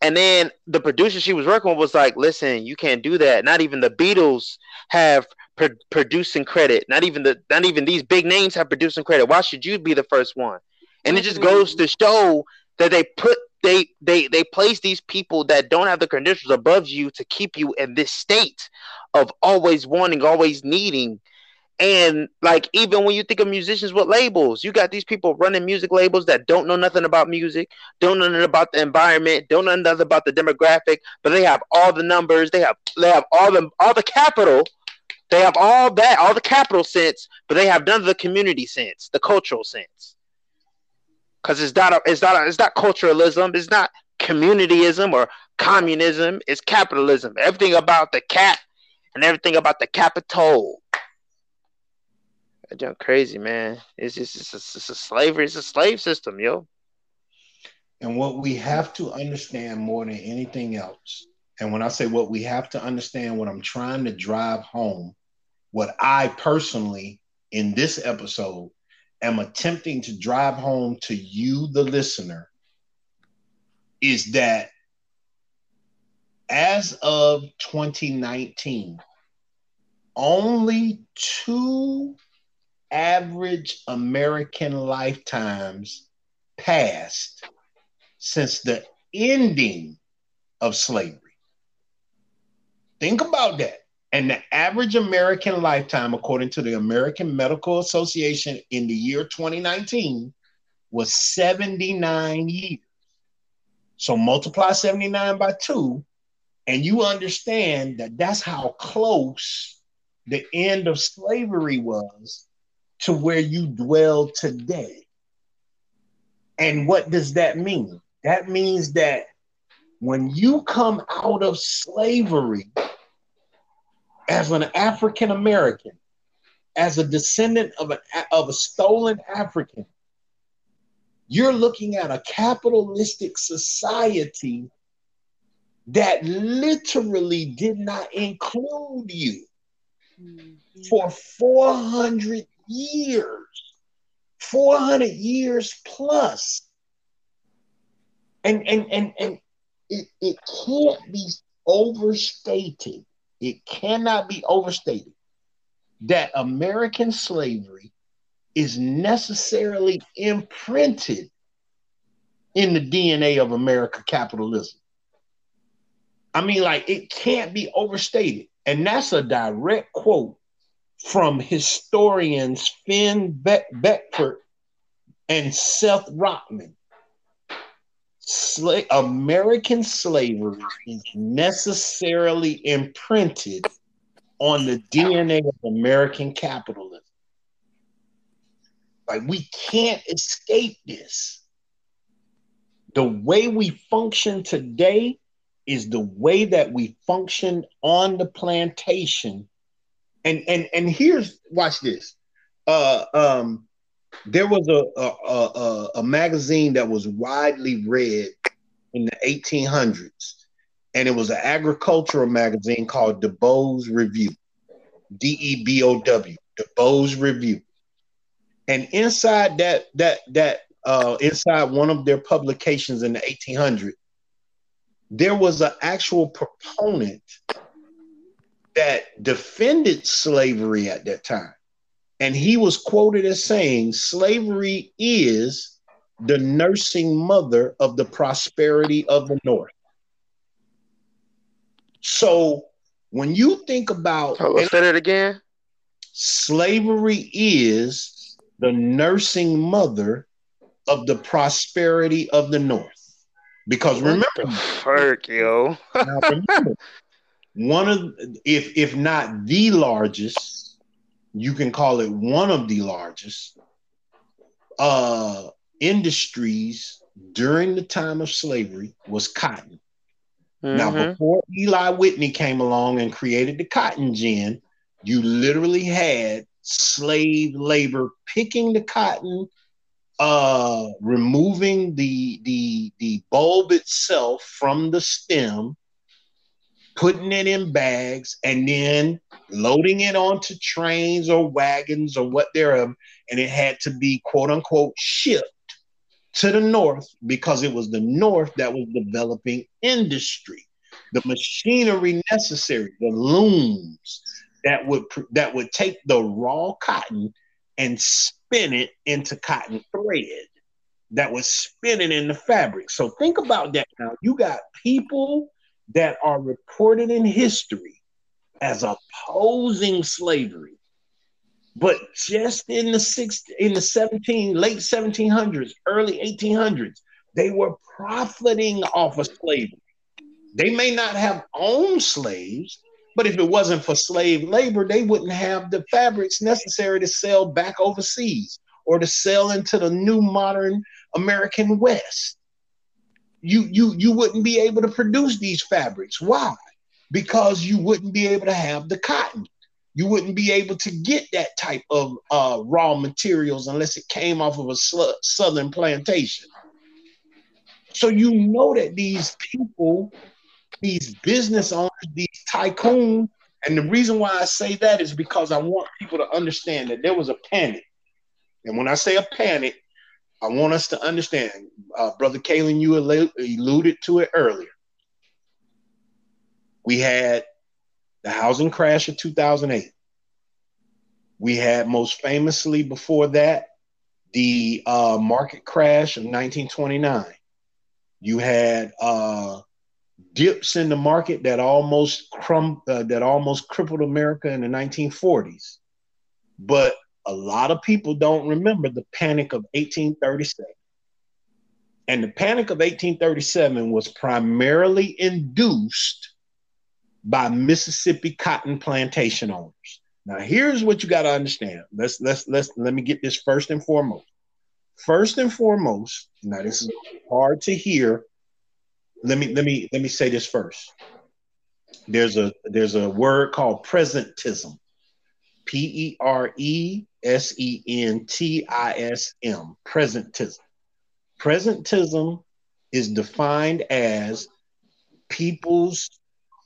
And then the producer she was working with was like, "Listen, you can't do that. Not even the Beatles have pro- producing credit. Not even the not even these big names have producing credit. Why should you be the first one?" And it just mm-hmm. goes to show that they put they they they place these people that don't have the credentials above you to keep you in this state of always wanting, always needing. And like even when you think of musicians with labels, you got these people running music labels that don't know nothing about music, don't know nothing about the environment, don't know nothing about the demographic, but they have all the numbers, they have they have all the all the capital, they have all that, all the capital sense, but they have none of the community sense, the cultural sense because it's not a, it's not a, it's not culturalism, it's not communityism or communism, it's capitalism. Everything about the cap and everything about the capital. That junk crazy, man. It's just it's a, it's a slavery, it's a slave system, yo. And what we have to understand more than anything else, and when I say what we have to understand, what I'm trying to drive home, what I personally in this episode am attempting to drive home to you, the listener, is that as of 2019, only two average American lifetimes passed since the ending of slavery. Think about that. And the average American lifetime, according to the American Medical Association in the year 2019, was 79 years. So multiply 79 by two, and you understand that that's how close the end of slavery was to where you dwell today. And what does that mean? That means that when you come out of slavery, as an African American, as a descendant of, an, of a stolen African, you're looking at a capitalistic society that literally did not include you mm-hmm. for 400 years, 400 years plus. And, and, and, and it, it can't be overstated it cannot be overstated that American slavery is necessarily imprinted in the DNA of America capitalism. I mean, like, it can't be overstated. And that's a direct quote from historians Finn Beck- Beckford and Seth Rockman Sla- American slavery is necessarily imprinted on the DNA of American capitalism. Like we can't escape this. The way we function today is the way that we function on the plantation. And and and here's watch this. Uh um there was a a, a a, magazine that was widely read in the 1800s, and it was an agricultural magazine called DeBow's Review, D E B O W, DeBow's Review. And inside that that that uh, inside one of their publications in the 1800s, there was an actual proponent that defended slavery at that time. And he was quoted as saying, slavery is the nursing mother of the prosperity of the North. So when you think about say it again. Slavery is the nursing mother of the prosperity of the North. Because remember, fuck, yo. remember, one of if if not the largest you can call it one of the largest uh, industries during the time of slavery was cotton. Mm-hmm. Now, before Eli Whitney came along and created the cotton gin, you literally had slave labor picking the cotton uh, removing the the the bulb itself from the stem, putting it in bags, and then loading it onto trains or wagons or what they're and it had to be quote unquote shipped to the north because it was the north that was developing industry, the machinery necessary, the looms that would that would take the raw cotton and spin it into cotton thread that was spinning in the fabric. So think about that now. You got people that are recorded in history as opposing slavery but just in the six in the 17 late 1700s, early 1800s, they were profiting off of slavery. They may not have owned slaves, but if it wasn't for slave labor, they wouldn't have the fabrics necessary to sell back overseas or to sell into the new modern American West. You you you wouldn't be able to produce these fabrics. Why? Because you wouldn't be able to have the cotton you wouldn't be able to get that type of uh, raw materials unless it came off of a sl- southern plantation. So you know that these people, these business owners, these tycoons, and the reason why I say that is because I want people to understand that there was a panic. And when I say a panic, I want us to understand, uh, Brother Kalen, you alluded to it earlier. We had the housing crash of 2008. We had most famously before that the uh, market crash of 1929. You had uh, dips in the market that almost crum- uh, that almost crippled America in the 1940s. But a lot of people don't remember the panic of 1837. And the panic of 1837 was primarily induced by Mississippi cotton plantation owners. Now, here's what you got to understand. Let's let's let's let me get this first and foremost. First and foremost, now this is hard to hear. Let me let me let me say this first. There's a there's a word called presentism. P E R E S E N T I S M. Presentism. Presentism is defined as people's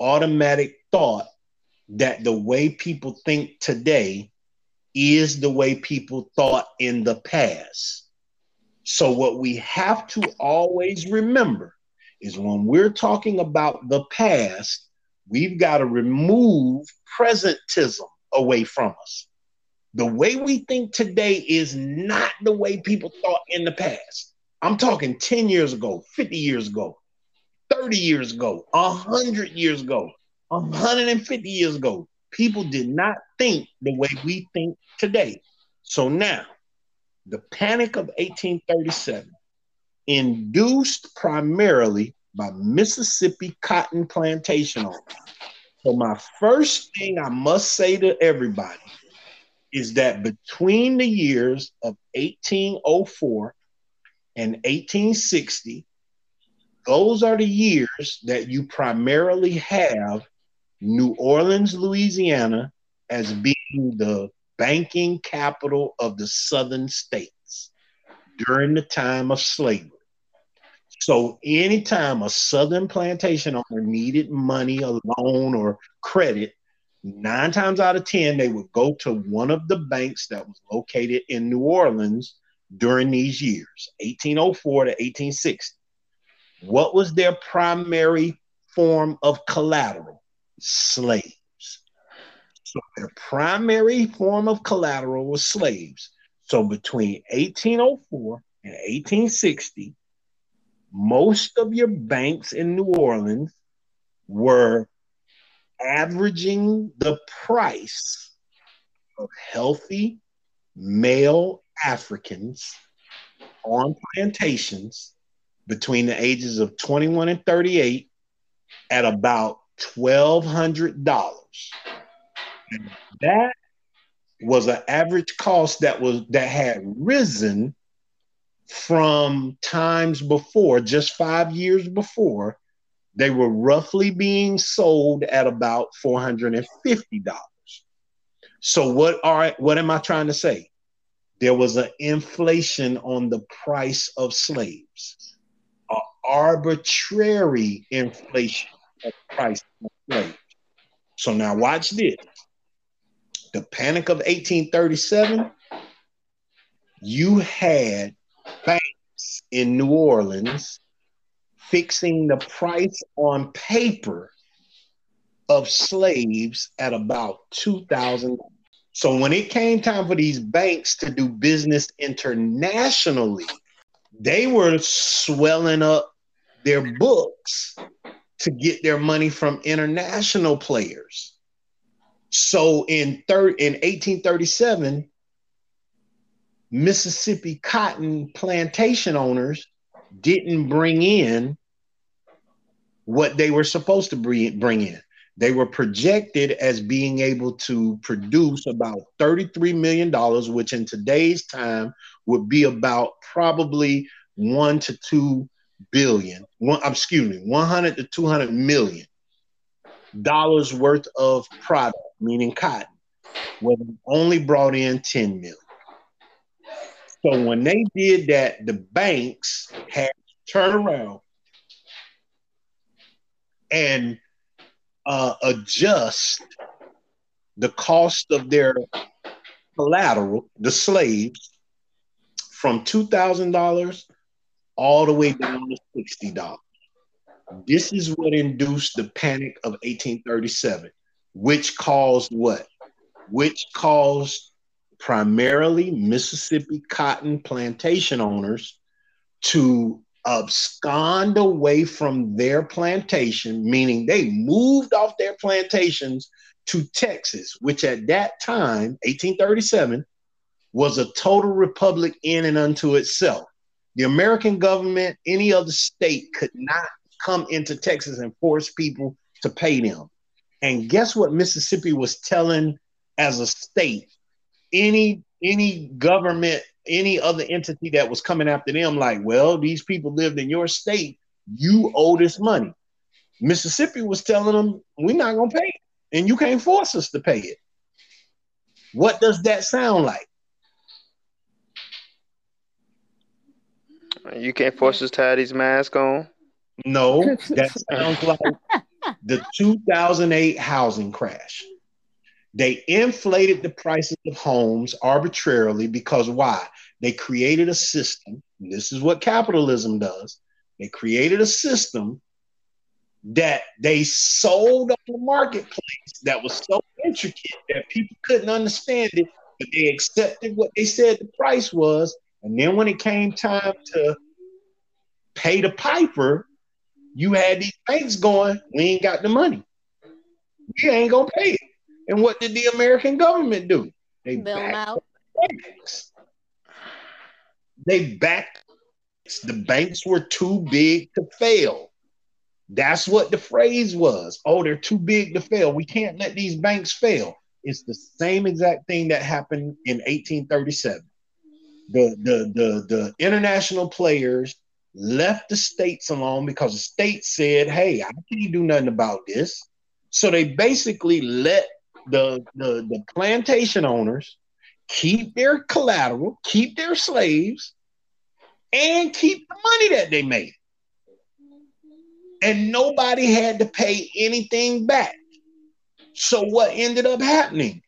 automatic thought that the way people think today is the way people thought in the past. So, what we have to always remember is when we're talking about the past, we've got to remove presentism away from us. The way we think today is not the way people thought in the past. I'm talking 10 years ago, 50 years ago, 30 years ago, 100 years ago, 150 years ago. People did not think the way we think today. So now, the Panic of 1837, induced primarily by Mississippi cotton plantation owners. So, my first thing I must say to everybody is that between the years of 1804 and 1860, those are the years that you primarily have New Orleans, Louisiana, as being the banking capital of the southern states during the time of slavery. So, anytime a southern plantation owner needed money, a loan, or credit, nine times out of 10, they would go to one of the banks that was located in New Orleans during these years, 1804 to 1860. What was their primary form of collateral? Slaves. So their primary form of collateral was slaves. So between 1804 and 1860, most of your banks in New Orleans were averaging the price of healthy male Africans on plantations between the ages of 21 and 38 at about $1,200. And that was an average cost that was that had risen from times before, just five years before, they were roughly being sold at about $450. So what are what am I trying to say? there was an inflation on the price of slaves, an arbitrary inflation of price of slaves. So now watch this. The Panic of 1837, you had banks in New Orleans fixing the price on paper of slaves at about $2,000. So when it came time for these banks to do business internationally, they were swelling up their books to get their money from international players. So in third in 1837, Mississippi cotton plantation owners didn't bring in what they were supposed to bring in. They were projected as being able to produce about $33 million, which in today's time would be about probably one to two billion, one, excuse me, 100 to 200 million dollars worth of product, meaning cotton, was only brought in 10 million. So when they did that, the banks had to turn around and uh, adjust the cost of their collateral, the slaves, from $2,000 all the way down to $60. This is what induced the panic of 1837, which caused what? Which caused primarily Mississippi cotton plantation owners to abscond away from their plantation, meaning they moved off their plantations to Texas, which at that time, 1837, was a total republic in and unto itself. The American government, any other state could not come into Texas and force people to pay them. And guess what Mississippi was telling as a state? Any any government any other entity that was coming after them, like, well, these people lived in your state, you owe this money. Mississippi was telling them, we're not going to pay it, and you can't force us to pay it. What does that sound like? You can't force us to have these masks on. No, *laughs* that sounds like the 2008 housing crash. They inflated the prices of homes arbitrarily because why? They created a system. This is what capitalism does. They created a system that they sold on the marketplace that was so intricate that people couldn't understand it, but they accepted what they said the price was. And then when it came time to pay the piper, you had these banks going, we ain't got the money. We ain't gonna pay it. And what did the American government do? They Bail them out. banks. They backed the banks were too big to fail. That's what the phrase was. Oh, they're too big to fail. We can't let these banks fail. It's the same exact thing that happened in 1837. The, the, the, the international players left the states alone because the states said, hey, I can't do nothing about this. So they basically let the, the, the plantation owners keep their collateral, keep their slaves, and keep the money that they made. And nobody had to pay anything back. So what ended up happening?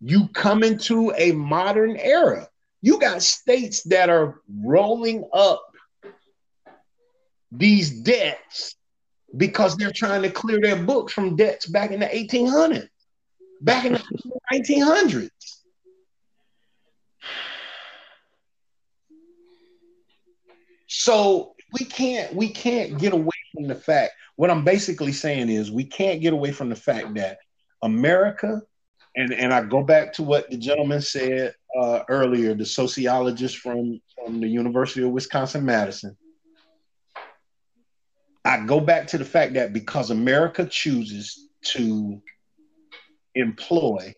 You come into a modern era. You got states that are rolling up these debts because they're trying to clear their books from debts back in the 1800s back in the 1900s. So we can't we can't get away from the fact. What I'm basically saying is we can't get away from the fact that America, and, and I go back to what the gentleman said uh, earlier, the sociologist from, from the University of Wisconsin Madison. I go back to the fact that because America chooses to employ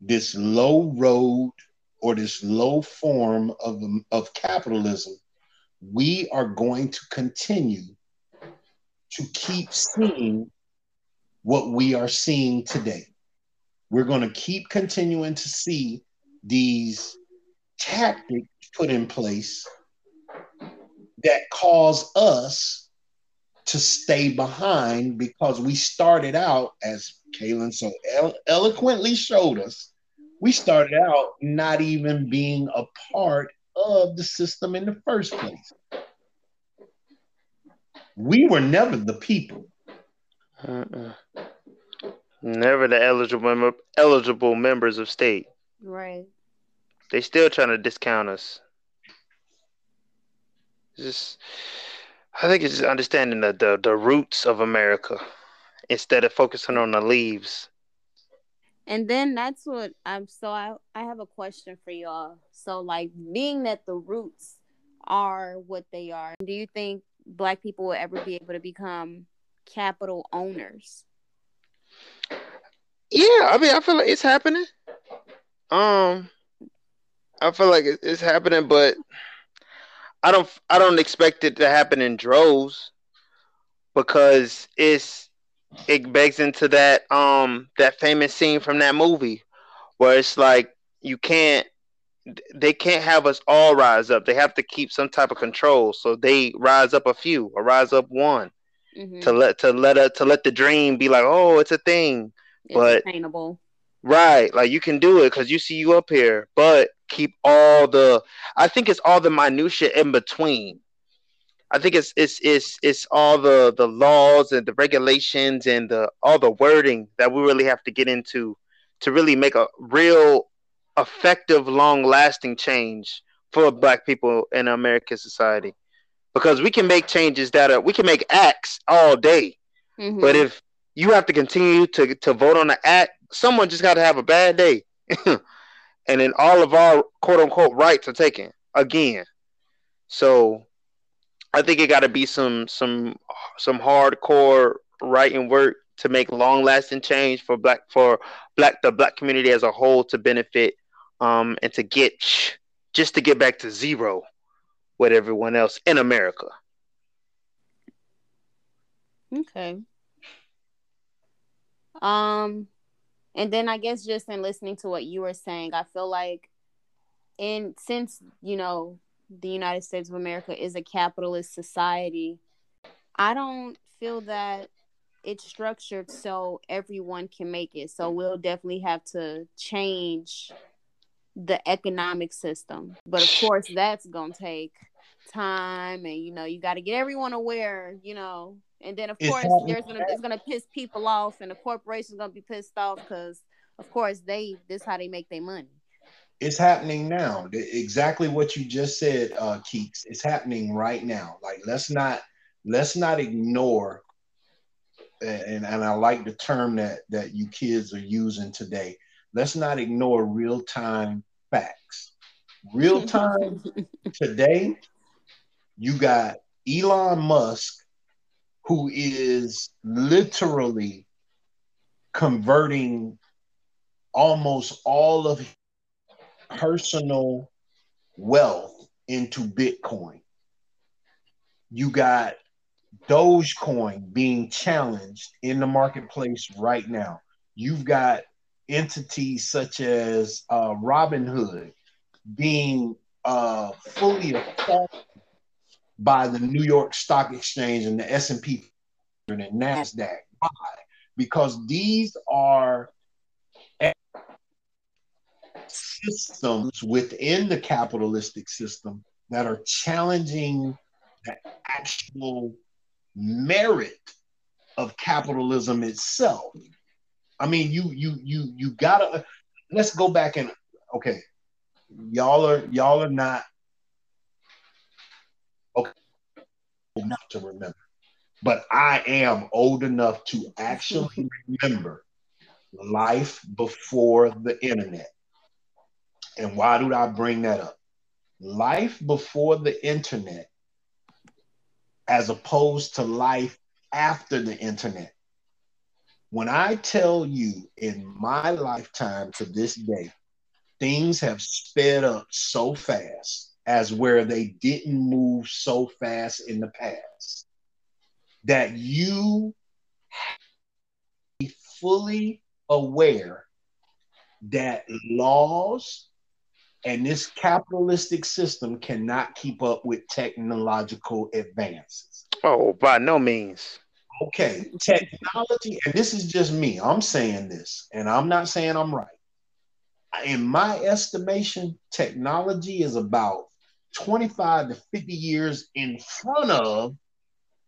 this low road or this low form of, of capitalism, we are going to continue to keep seeing what we are seeing today. We're going to keep continuing to see these tactics put in place that cause us to stay behind because we started out, as Kaylin so elo- eloquently showed us, we started out not even being a part of the system in the first place. We were never the people. Uh-uh. Never the eligible mem- eligible members of state. Right. They still trying to discount us. Just, I think it's just understanding the, the the roots of America instead of focusing on the leaves. And then that's what I'm so I I have a question for y'all. So like being that the roots are what they are, do you think black people will ever be able to become capital owners? Yeah, I mean, I feel like it's happening. Um, I feel like it's happening, but I don't. I don't expect it to happen in droves because it's it begs into that um that famous scene from that movie where it's like you can't they can't have us all rise up. They have to keep some type of control. So they rise up a few or rise up one Mhm. to let to let a, to let the dream be like, oh, it's a thing. It's but- attainable. Right, like you can do it because you see you up here, but keep all the. I think it's all the minutia in between. I think it's it's it's it's all the the laws and the regulations and the all the wording that we really have to get into to really make a real effective, long lasting change for Black people in American society. Because we can make changes that are we can make acts all day, Mhm. but if you have to continue to to vote on the act, someone just got to have a bad day, *laughs* and then all of our quote unquote rights are taken again. So, I think it got to be some some some hardcore writing work to make long lasting change for black for black the black community as a whole to benefit, um, and to get just to get back to zero with everyone else in America. Okay. Um, and then I guess just in listening to what you were saying, I feel like in since you know the United States of America is a capitalist society, I don't feel that it's structured so everyone can make it. So we'll definitely have to change the economic system. But of course that's gonna take time and you know you got to get everyone aware you know and then of It's course there's gonna it's gonna piss people off and the corporation's gonna be pissed off because of course they this how they make their money It's happening now. The- Exactly what you just said, uh, Keeks. It's happening right now. Like let's not let's not ignore. And and I like the term that that you kids are using today. Let's not ignore real time facts. Real time *laughs* today, you got Elon Musk, who is literally converting almost all of personal wealth into Bitcoin. You got Dogecoin being challenged in the marketplace right now. You've got entities such as uh, Robinhood being uh, fully assaulted by the New York Stock Exchange and the S&P and Nasdaq. Why? Because these are systems within the capitalistic system that are challenging the actual merit of capitalism itself. I mean, you you you you gotta let's go back and okay, y'all are y'all are not okay not to remember, but I am old enough to actually remember life before the internet. And why do I bring that up? Life before the internet, as opposed to life after the internet. When I tell you in my lifetime to this day, things have sped up so fast as where they didn't move so fast in the past that you be fully aware that laws And this capitalistic system cannot keep up with technological advances. Oh, by no means. Okay, technology, and this is just me. I'm saying this, and I'm not saying I'm right. In my estimation, technology is about 25 to 50 years in front of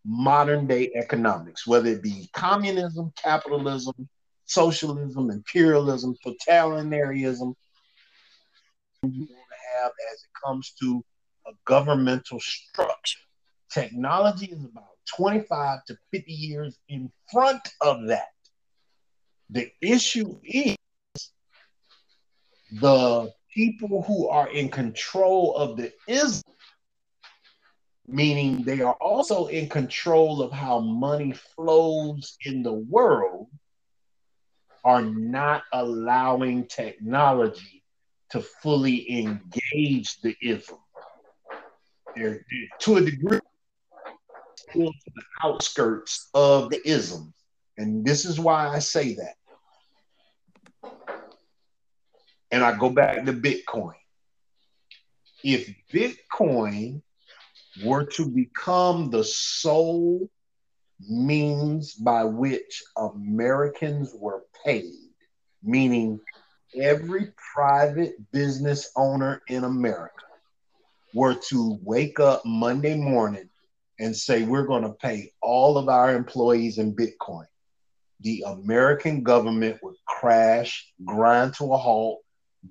modern day economics, whether it be communism, capitalism, socialism, imperialism, totalitarianism, you mm-hmm. want to have as it comes to a governmental structure. Technology is about 25 to 50 years in front of that. The issue is the people who are in control of the ism, meaning they are also in control of how money flows in the world, are not allowing technology to fully engage the ism. They're, to a degree, to the outskirts of the isms. And this is why I say that. And I go back to Bitcoin. If Bitcoin were to become the sole means by which Americans were paid, meaning every private business owner in America were to wake up Monday morning and say, we're going to pay all of our employees in Bitcoin, the American government would crash, grind to a halt,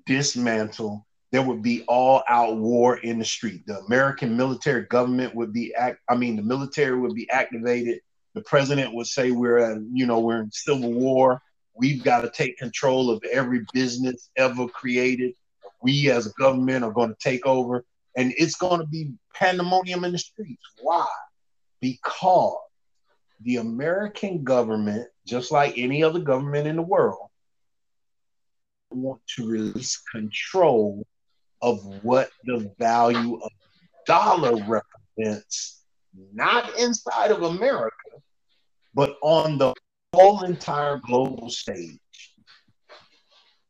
dismantle. There would be all out war in the street. The American military government would be act. I mean, the military would be activated. The president would say, "We're, you know, we're in civil war. We've got to take control of every business ever created. We, as a government, are going to take over, and it's going to be pandemonium in the streets. Why? Because the American government, just like any other government in the world, want to release control of what the value of dollar represents, not inside of America, but on the whole entire global stage.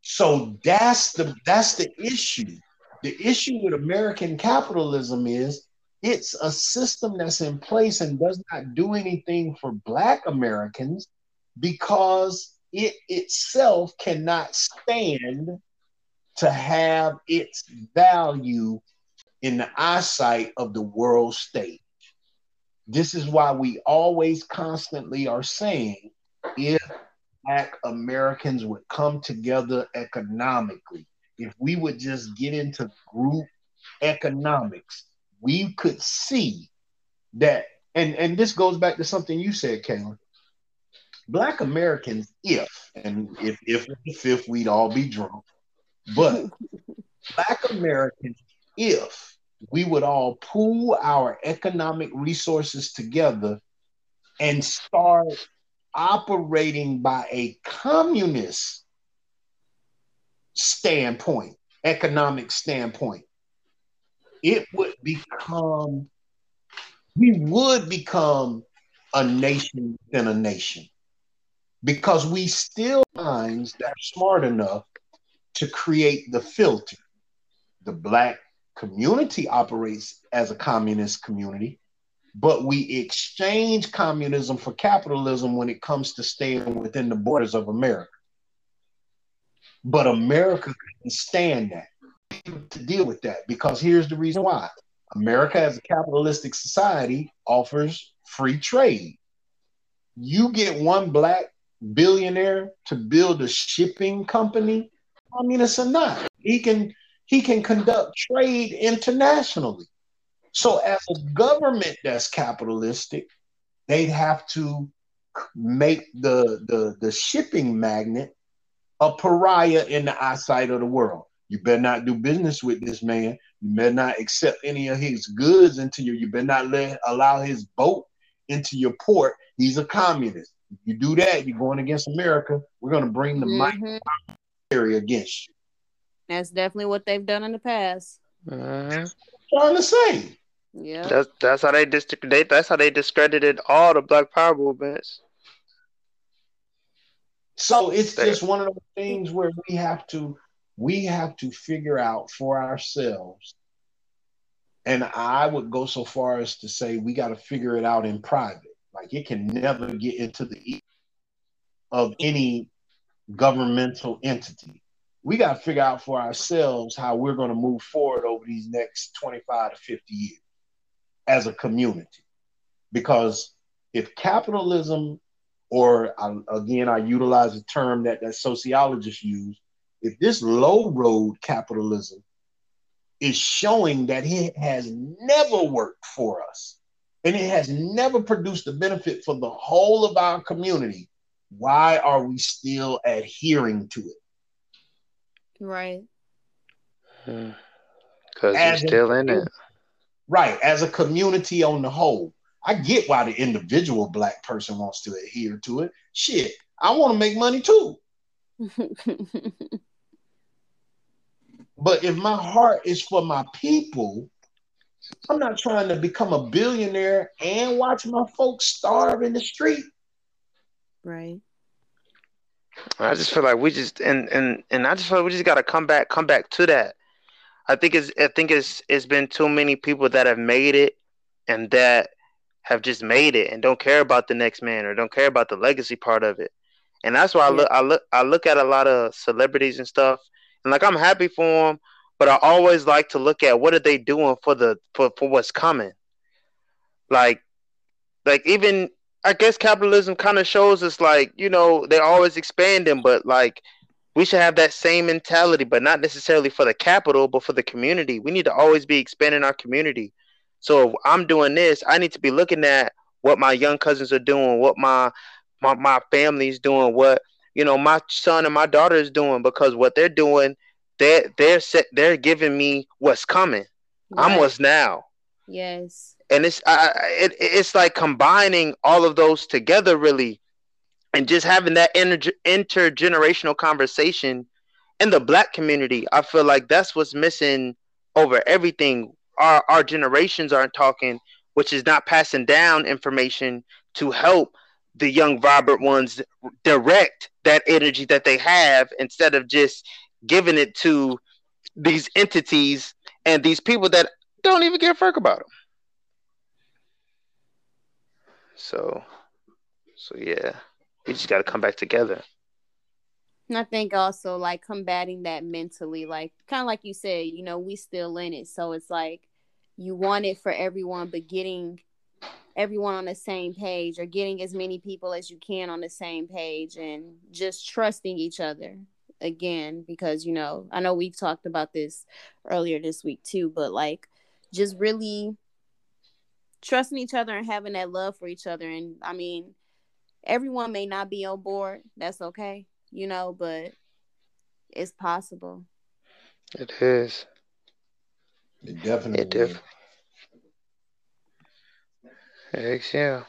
So that's the that's the issue. The issue with American capitalism is it's a system that's in place and does not do anything for Black Americans because it itself cannot stand to have its value in the eyesight of the world stage. This is why we always constantly are saying if Black Americans would come together economically, if we would just get into group economics, we could see that, and, and this goes back to something you said, Kayla. Black Americans, if and if if if, if we'd all be drunk, but Black Americans, if we would all pool our economic resources together and start operating by a communist standpoint, economic standpoint, it would become, we would become a nation within a nation because we still minds that are smart enough to create the filter. The black community operates as a communist community, but we exchange communism for capitalism when it comes to staying within the borders of America. But America can stand that to deal with that because here's the reason why America, as a capitalistic society, offers free trade. You get one black billionaire to build a shipping company, communist or not, he can he can conduct trade internationally. So as a government that's capitalistic, they'd have to make the the, the shipping magnet a pariah in the eyesight of the world. You better not do business with this man. You better not accept any of his goods into your. You better not let allow his boat into your port. He's a communist. If you do that, you're going against America. We're going to bring the mm-hmm. military against you. That's definitely what they've done in the past. Mm-hmm. Trying to say. Yeah. That's that's how they, dis- they that's how they discredited all the Black Power movements. So it's just one of those things where we have to we have to figure out for ourselves. And I would go so far as to say we got to figure it out in private. Like it can never get into the of any governmental entity. We got to figure out for ourselves how we're going to move forward over these next 25 to 50 years as a community. Because if capitalism, or again, I utilize a term that, that sociologists use, if this low road capitalism is showing that it has never worked for us and it has never produced a benefit for the whole of our community, why are we still adhering to it? Right. Because hmm. you're still a, in it. Right. As a community on the whole, I get why the individual black person wants to adhere to it. Shit, I want to make money too. *laughs* but if my heart is for my people, I'm not trying to become a billionaire and watch my folks starve in the street. Right. I just feel like we just and and and I just feel like we just got to come back, come back to that. I think it's I think it's it's been too many people that have made it and that have just made it and don't care about the next man or don't care about the legacy part of it. And that's why I look I look I look at a lot of celebrities and stuff and like I'm happy for them, but I always like to look at what are they doing for the for, for what's coming. Like like even I guess capitalism kind of shows us like, you know, they're always expanding, but like we should have that same mentality, but not necessarily for the capital, but for the community. We need to always be expanding our community. So if I'm doing this, I need to be looking at what my young cousins are doing, what my my, my family's doing, what you know, my son and my daughter is doing, because what they're doing, they're they're set, they're giving me what's coming. Right. I'm what's now. Yes and it's I, it, it's like combining all of those together really and just having that inter- intergenerational conversation in the black community i feel like that's what's missing over everything. Our our generations aren't talking which is not passing down information to help the young vibrant ones direct that energy that they have instead of just giving it to these entities and these people that don't even give a fuck about them so, so yeah, we just got to come back together. And I think also like combating that mentally, like kind of like you said, you know, we still in it. So it's like you want it for everyone, but getting everyone on the same page or getting as many people as you can on the same page and just trusting each other again because you know i know we've talked about this earlier this week too but like just really trusting each other and having that love for each other. And I mean, everyone may not be on board. That's okay, you know, but it's possible. It is. It definitely. It definitely. Heck yeah.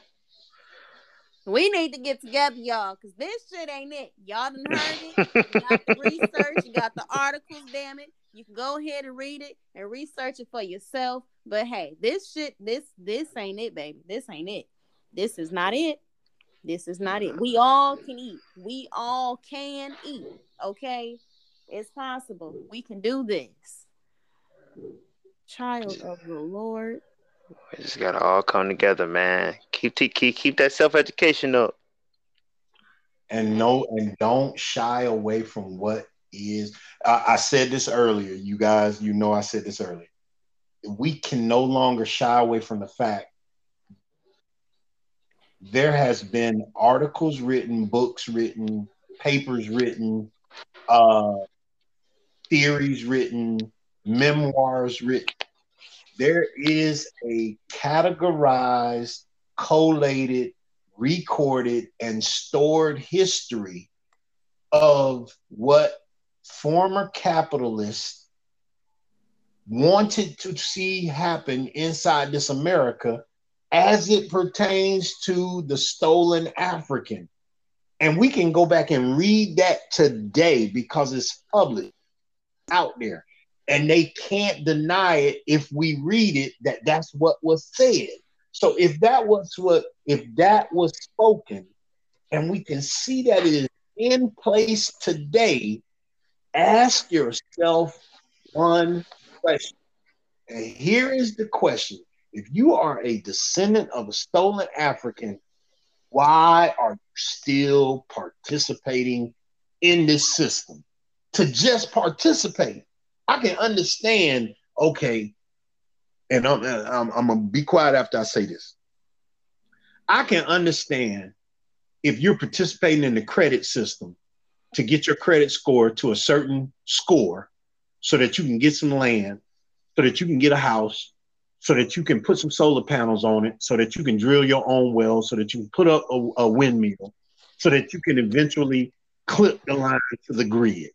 We need to get together, y'all, because this shit ain't it. Y'all done heard it. You got the *laughs* research, you got the articles, damn it. You can go ahead and read it and research it for yourself. But hey, this shit, this this ain't it, baby. This ain't it. This is not it. This is not it. We all can eat. We all can eat. Okay, it's possible. We can do this. Child of the Lord. We just gotta all come together, man. Keep keep keep that self education up. And no, and don't shy away from what is I, I said this earlier, you guys, you know I said this earlier. We can no longer shy away from the fact there has been articles written, books written, papers written, uh, theories written, memoirs written. There is a categorized, collated, recorded, and stored history of what former capitalists wanted to see happen inside this America as it pertains to the stolen African. And we can go back and read that today because it's public out there. And they can't deny it if we read it that that's what was said. So if that was what, if that was spoken, and we can see that it is in place today, ask yourself one question. And here is the question if you are a descendant of a stolen African, why are you still participating in this system? To just participate, I can understand, okay, and I'm, I'm, I'm gonna be quiet after I say this. I can understand if you're participating in the credit system to get your credit score to a certain score so that you can get some land, so that you can get a house, so that you can put some solar panels on it, so that you can drill your own well, so that you can put up a, a windmill, so that you can eventually clip the line to the grid.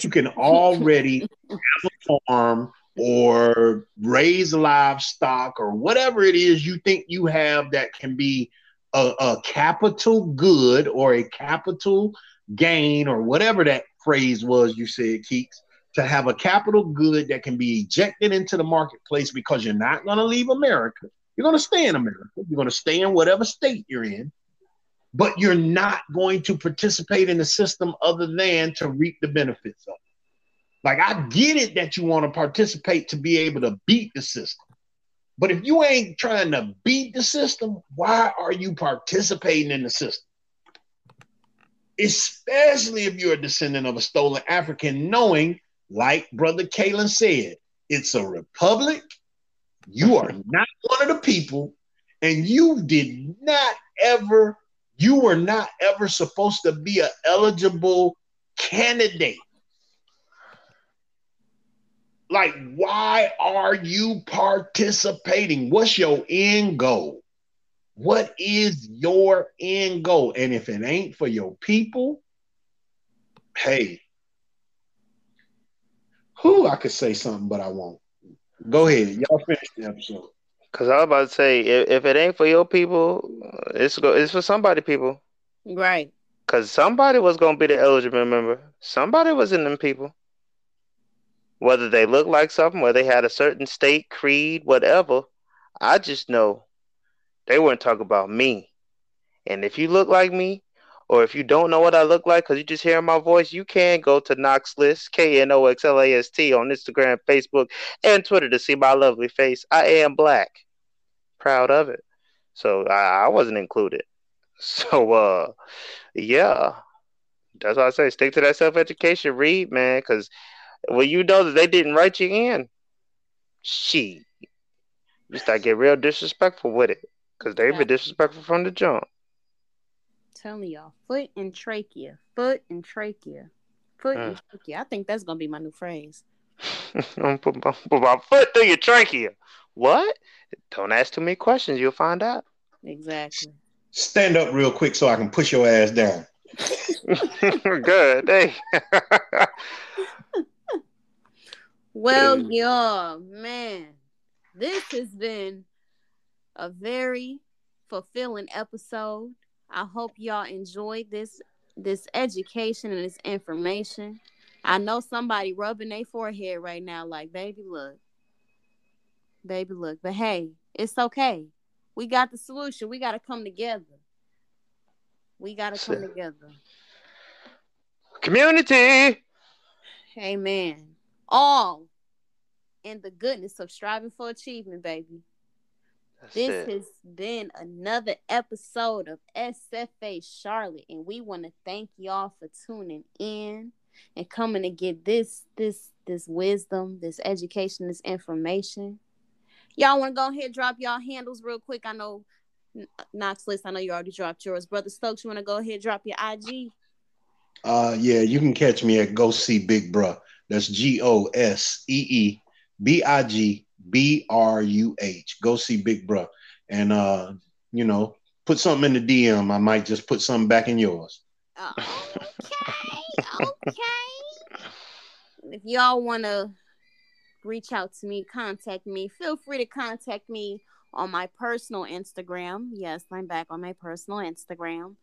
You can already have a farm or raise livestock or whatever it is you think you have that can be a, a capital good or a capital gain or whatever that phrase was you said, Keeks, to have a capital good that can be ejected into the marketplace because you're not going to leave America. You're going to stay in America. You're going to stay in whatever state you're in, but you're not going to participate in the system other than to reap the benefits of it. Like, I get it that you want to participate to be able to beat the system. But if you ain't trying to beat the system, why are you participating in the system? Especially if you're a descendant of a stolen African, knowing, like Brother Kalen said, it's a republic. You are not one of the people, and you did not ever, you were not ever supposed to be an eligible candidate like, why are you participating? What's your end goal? What is your end goal? And if it ain't for your people, hey, who I could say something, but I won't. Go ahead. Y'all finish the episode. Cause I was about to say, if, if it ain't for your people, it's go it's for somebody people. Right. Cause somebody was gonna be the eligible member. Somebody was in them people whether they look like something, whether they had a certain state, creed, whatever. I just know they weren't talking about me. And if you look like me, or if you don't know what I look like because you just hear my voice, you can go to Knoxlast, K N O X L A S T, on Instagram, Facebook, and Twitter to see my lovely face. I am black. Proud of it. So I, I wasn't included. *laughs* So, uh, yeah. That's why I say stick to that self education, read, man, because well, you know that they didn't write you in. She, you start get real disrespectful with it because they've been disrespectful from the jump. Telling y'all, foot and trachea, foot and trachea, foot mm. and trachea. I think that's gonna be my new phrase. *laughs* I'm put my, put my foot through your trachea. What? Don't ask too many questions. You'll find out. Exactly. Stand up real quick so I can push your ass down. *laughs* Good. Hey. *laughs* Well, y'all, man, this has been a very fulfilling episode. I hope y'all enjoyed this this education and this information. I know somebody rubbing their forehead right now, like, baby, look. Baby, look. But hey, it's okay. We got the solution. We got to come together. We got to come together. Community. Amen all in the goodness of striving for achievement, baby. That's this it. has been another episode of SFA Charlotte, and we want to thank y'all for tuning in and coming to get this this this wisdom, this education, this information. Y'all want to go ahead drop y'all handles real quick. I know Knoxlast, I know you already dropped yours. Brother Stokes, you want to go ahead drop your IG? Uh yeah, you can catch me at Go See Big Bruh. That's G O S E E B I G B R U H. Go see Big Bruh. And uh, you know, put something in the DM. I might just put something back in yours. okay, okay. if y'all wanna reach out to me, contact me, feel free to contact me on my personal Instagram. Yes, I'm back on my personal Instagram.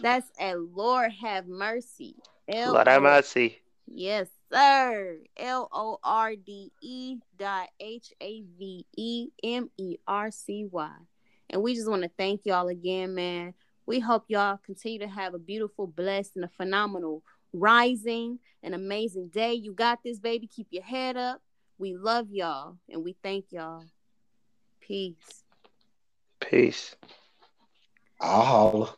That's at Lord Have Mercy. Lord Have Mercy. Yes, sir. L O R D E dot H A V E M E R C Y. And we just want to thank y'all again, man. We hope y'all continue to have a beautiful, blessed, and a phenomenal rising, an amazing day. You got this, baby. Keep your head up. We love y'all and we thank y'all. Peace. Peace. I'll holla.